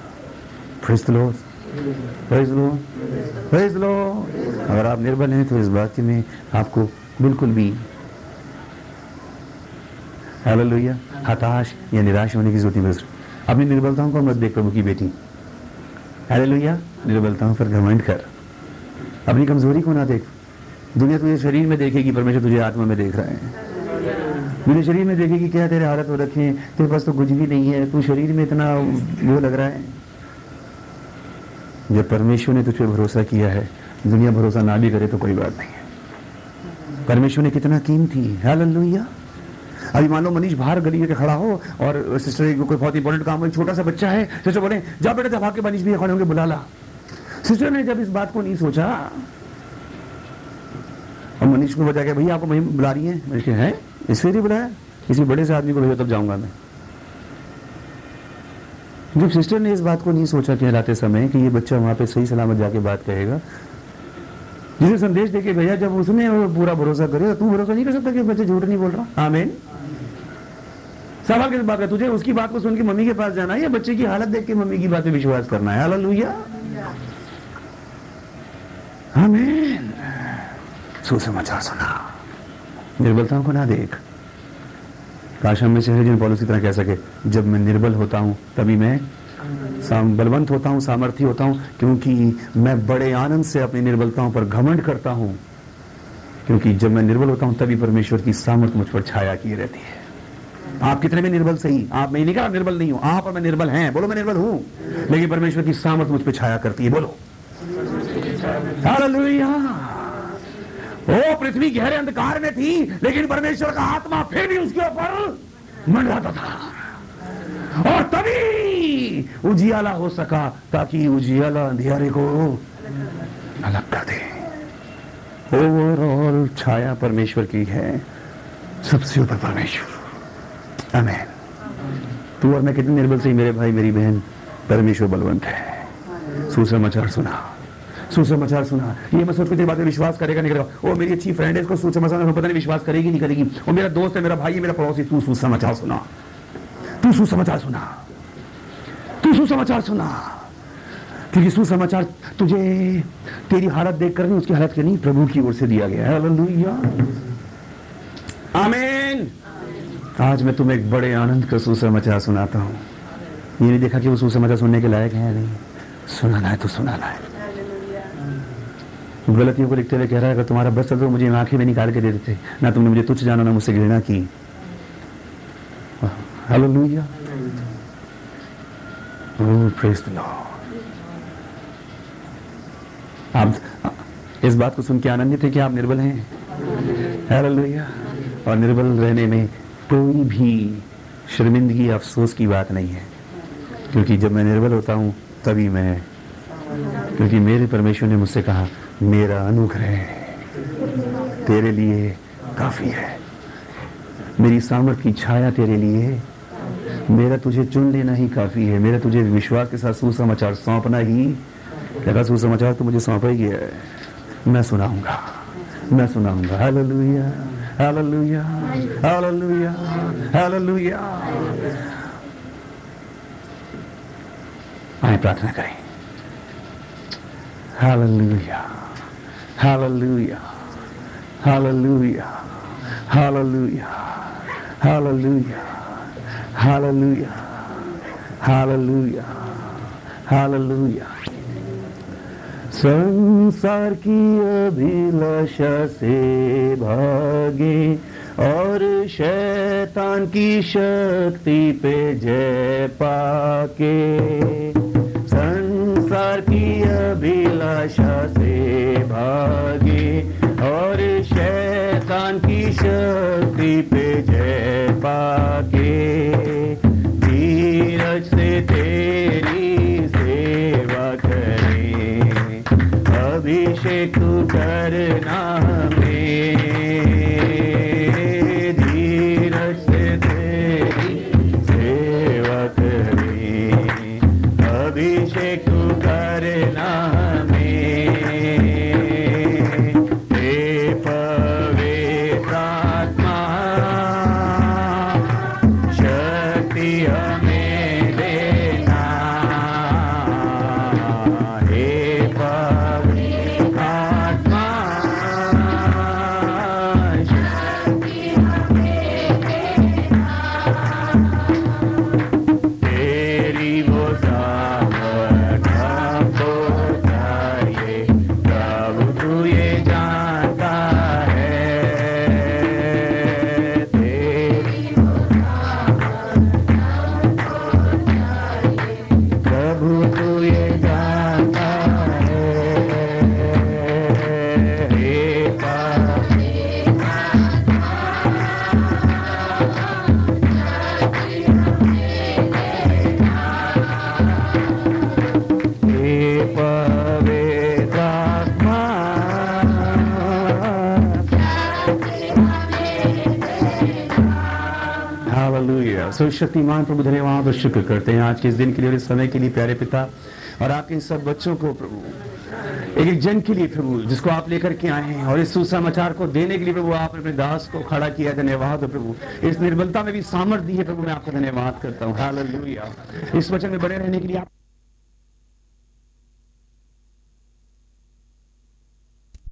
द लॉर्ड प्रेज लो प्रेज लो अगर आप निर्बल हैं तो इस बात में आपको बिल्कुल भी हालेलुया हताश या निराश होने की ज़रूरत नहीं अपनी निर्बलताओं को मत देख प्रभु की बेटी। हालेलुया निर्बलताओं पर घमंड कर। अपनी कमज़ोरी को ना देख। दुनिया तुझे शरीर में देखेगी, परमेश्वर तुझे आत्मा में देख रहा है। मेरे शरीर में देखेगी, क्या तेरे हालत हो रखे? हैं तेरे पास तो कुछ भी नहीं है। तू शरीर में इतना वो लग रहा है। जब परमेश्वर ने तुझ पर भरोसा किया है, दुनिया भरोसा ना भी करे तो कोई बात नहीं है। परमेश्वर ने कितना कीमती हालेलुया। अभी मान लो मनीष बाहर गली के खड़ा हो और सिस्टर कोई बहुत इंपॉर्टेंट काम है, छोटा सा बच्चा है सिस्टर बोले जा बेटा, जब आके मनीष भी खड़े होंगे, बुला ला। सिस्टर ने जब इस बात को नहीं सोचा, और मनीष को बता के भैया, आपको मही बुला रही है? मनीष है? इसलिए बुलाया। किसी बड़े से आदमी को भेजो, तब जाऊँगा मैं। जब सिस्टर ने इस बात को नहीं सोचा कहलाते समय कि ये बच्चा वहाँ पे सही सलामत जाके बात कहेगा, जिसे संदेश देके भैया जब उसने पूरा भरोसा करे तू भरोसा नहीं कर सकता कि बच्चे झूठ नहीं बोल रहा? आमीन। सवाल किस बात है तुझे उसकी बात को सुन के मम्मी के पास जाना है या बच्चे की हालत देख के मम्मी की बात पे विश्वास करना है? हालेलुया आमीन। सुसमाचार सुना। निर्बलताओं को ना देख। काश हम में से है जिन पॉलिस की तरह कह सके, जब मैं निर्बल होता हूँ, तभी मैं बलवंत होता हूँ सामर्थ्य होता हूँ, क्योंकि मैं बड़े आनंद से अपनी निर्बलताओं पर घमंड करता हूँ। क्योंकि जब मैं निर्बल होता हूँ, तभी परमेश्वर की सामर्थ्य मुझ पर छाया की रहती है। आप कितने भी निर्बल सही? आप मैं नहीं कहा निर्बल नहीं हूँ, आप और मैं निर्बल हैं। बोलो मैं निर्बल हूँ। लेकिन परमेश्वर की सामर्थ मुझ पर छाया करती है, बोलो। हालेलुया! वो पृथ्वी गहरे अंधकार में थी, लेकिन परमेश्वर का आत्मा फिर भी उसके ऊपर मंडराता था। और तभी उजियाला हो सका, ताकि उजियाला अंधियारे को अलग कर दे। ओवरऑल छाया परमेश्वर की है। सबसे ऊपर परमेश्वर। अमेन तू और मैं कितने निर्बल से मेरे भाई, मेरी बहन, परमेश्वर बलवंत है। सुसमाचार सुना। सुसमाचार सुना। ये मैं सोच तेरी बात में विश्वास करेगा नहीं करेगा वो मेरी अच्छी फ्रेंड है, इसको सुसमाचार पता नहीं विश्वास करेगी नहीं करेगी वो मेरा दोस्त है, मेरा भाई है, मेरा पड़ोसी, तू सुसमाचार सुना। तू सुसमाचार सुना। तू सुसमाचार सुना। क्योंकि सुसमाचार तुझे, तेरी हालत देख कर नहीं, उसकी हालत के नहीं, प्रभु की ओर से दिया गया है। आमीन। आज मैं तुम्हें एक बड़े आनंद का सुसमाचार सुनाता हूँ। ये नहीं देखा कि वो सुसमाचार सुनने के लायक है नहीं? सुनाना है तो सुनाना है। गलतियों को लिखते हुए कह रहा है, अगर तुम्हारा बस चलता तो मुझे आँखें में निकाल के दे देते ना तुमने मुझे तुच्छ जाना, ना मुझसे घृणा की। हेलो लुइया आप, इस बात को सुन के आनंदित है कि आप निर्बल हैं? हेलो और निर्बल रहने में कोई भी शर्मिंदगी, अफसोस की बात नहीं है। क्योंकि जब मैं निर्बल होता हूँ, तभी मैं, क्योंकि मेरे परमेश्वर ने मुझसे कहा मेरा अनुग्रह तेरे लिए काफ़ी है। मेरी सामर्थ की छाया तेरे लिए। मेरा तुझे चुन लेना ही काफ़ी है। मेरा तुझे विश्वास के साथ सुसमाचार सौंपना ही। तेरा सुसमाचार तो मुझे सौंपा ही है। मैं सुनाऊँगा। मैं सुनाऊँगा। हालेलुया। हालेलुया। हालेलुया। हालेलुया। आए प्रार्थना करें। Hallelujah. Hallelujah. Hallelujah. Hallelujah. Hallelujah. Hallelujah. Hallelujah. Hallelujah. संसार की अभिलाषा से भागे और शैतान की शक्ति पे जय पाके संसार की अभिलाषा से भागे और शैतान की शक्ति पे जय पाके। धीरज से तेरी सेवा करें। अभिषेक तू करना हालेलुया सो शक्तिमान प्रभु धन्यवाद और शुक्र करते हैं। आज के इस दिन के लिए और इस समय के लिए, प्यारे पिता, और आपके सब बच्चों को प्रभु, एक एक जन के लिए प्रभु, जिसको आप लेकर के आए हैं और इस सुसमाचार को देने के लिए प्रभु आपने अपने दास को खड़ा किया, धन्यवाद हो प्रभु, इस निर्बलता में भी सामर्थ्य दी है प्रभु, मैं आपका धन्यवाद करता हूँ। हालेलुया। इस वचन में बने रहने के लिए आप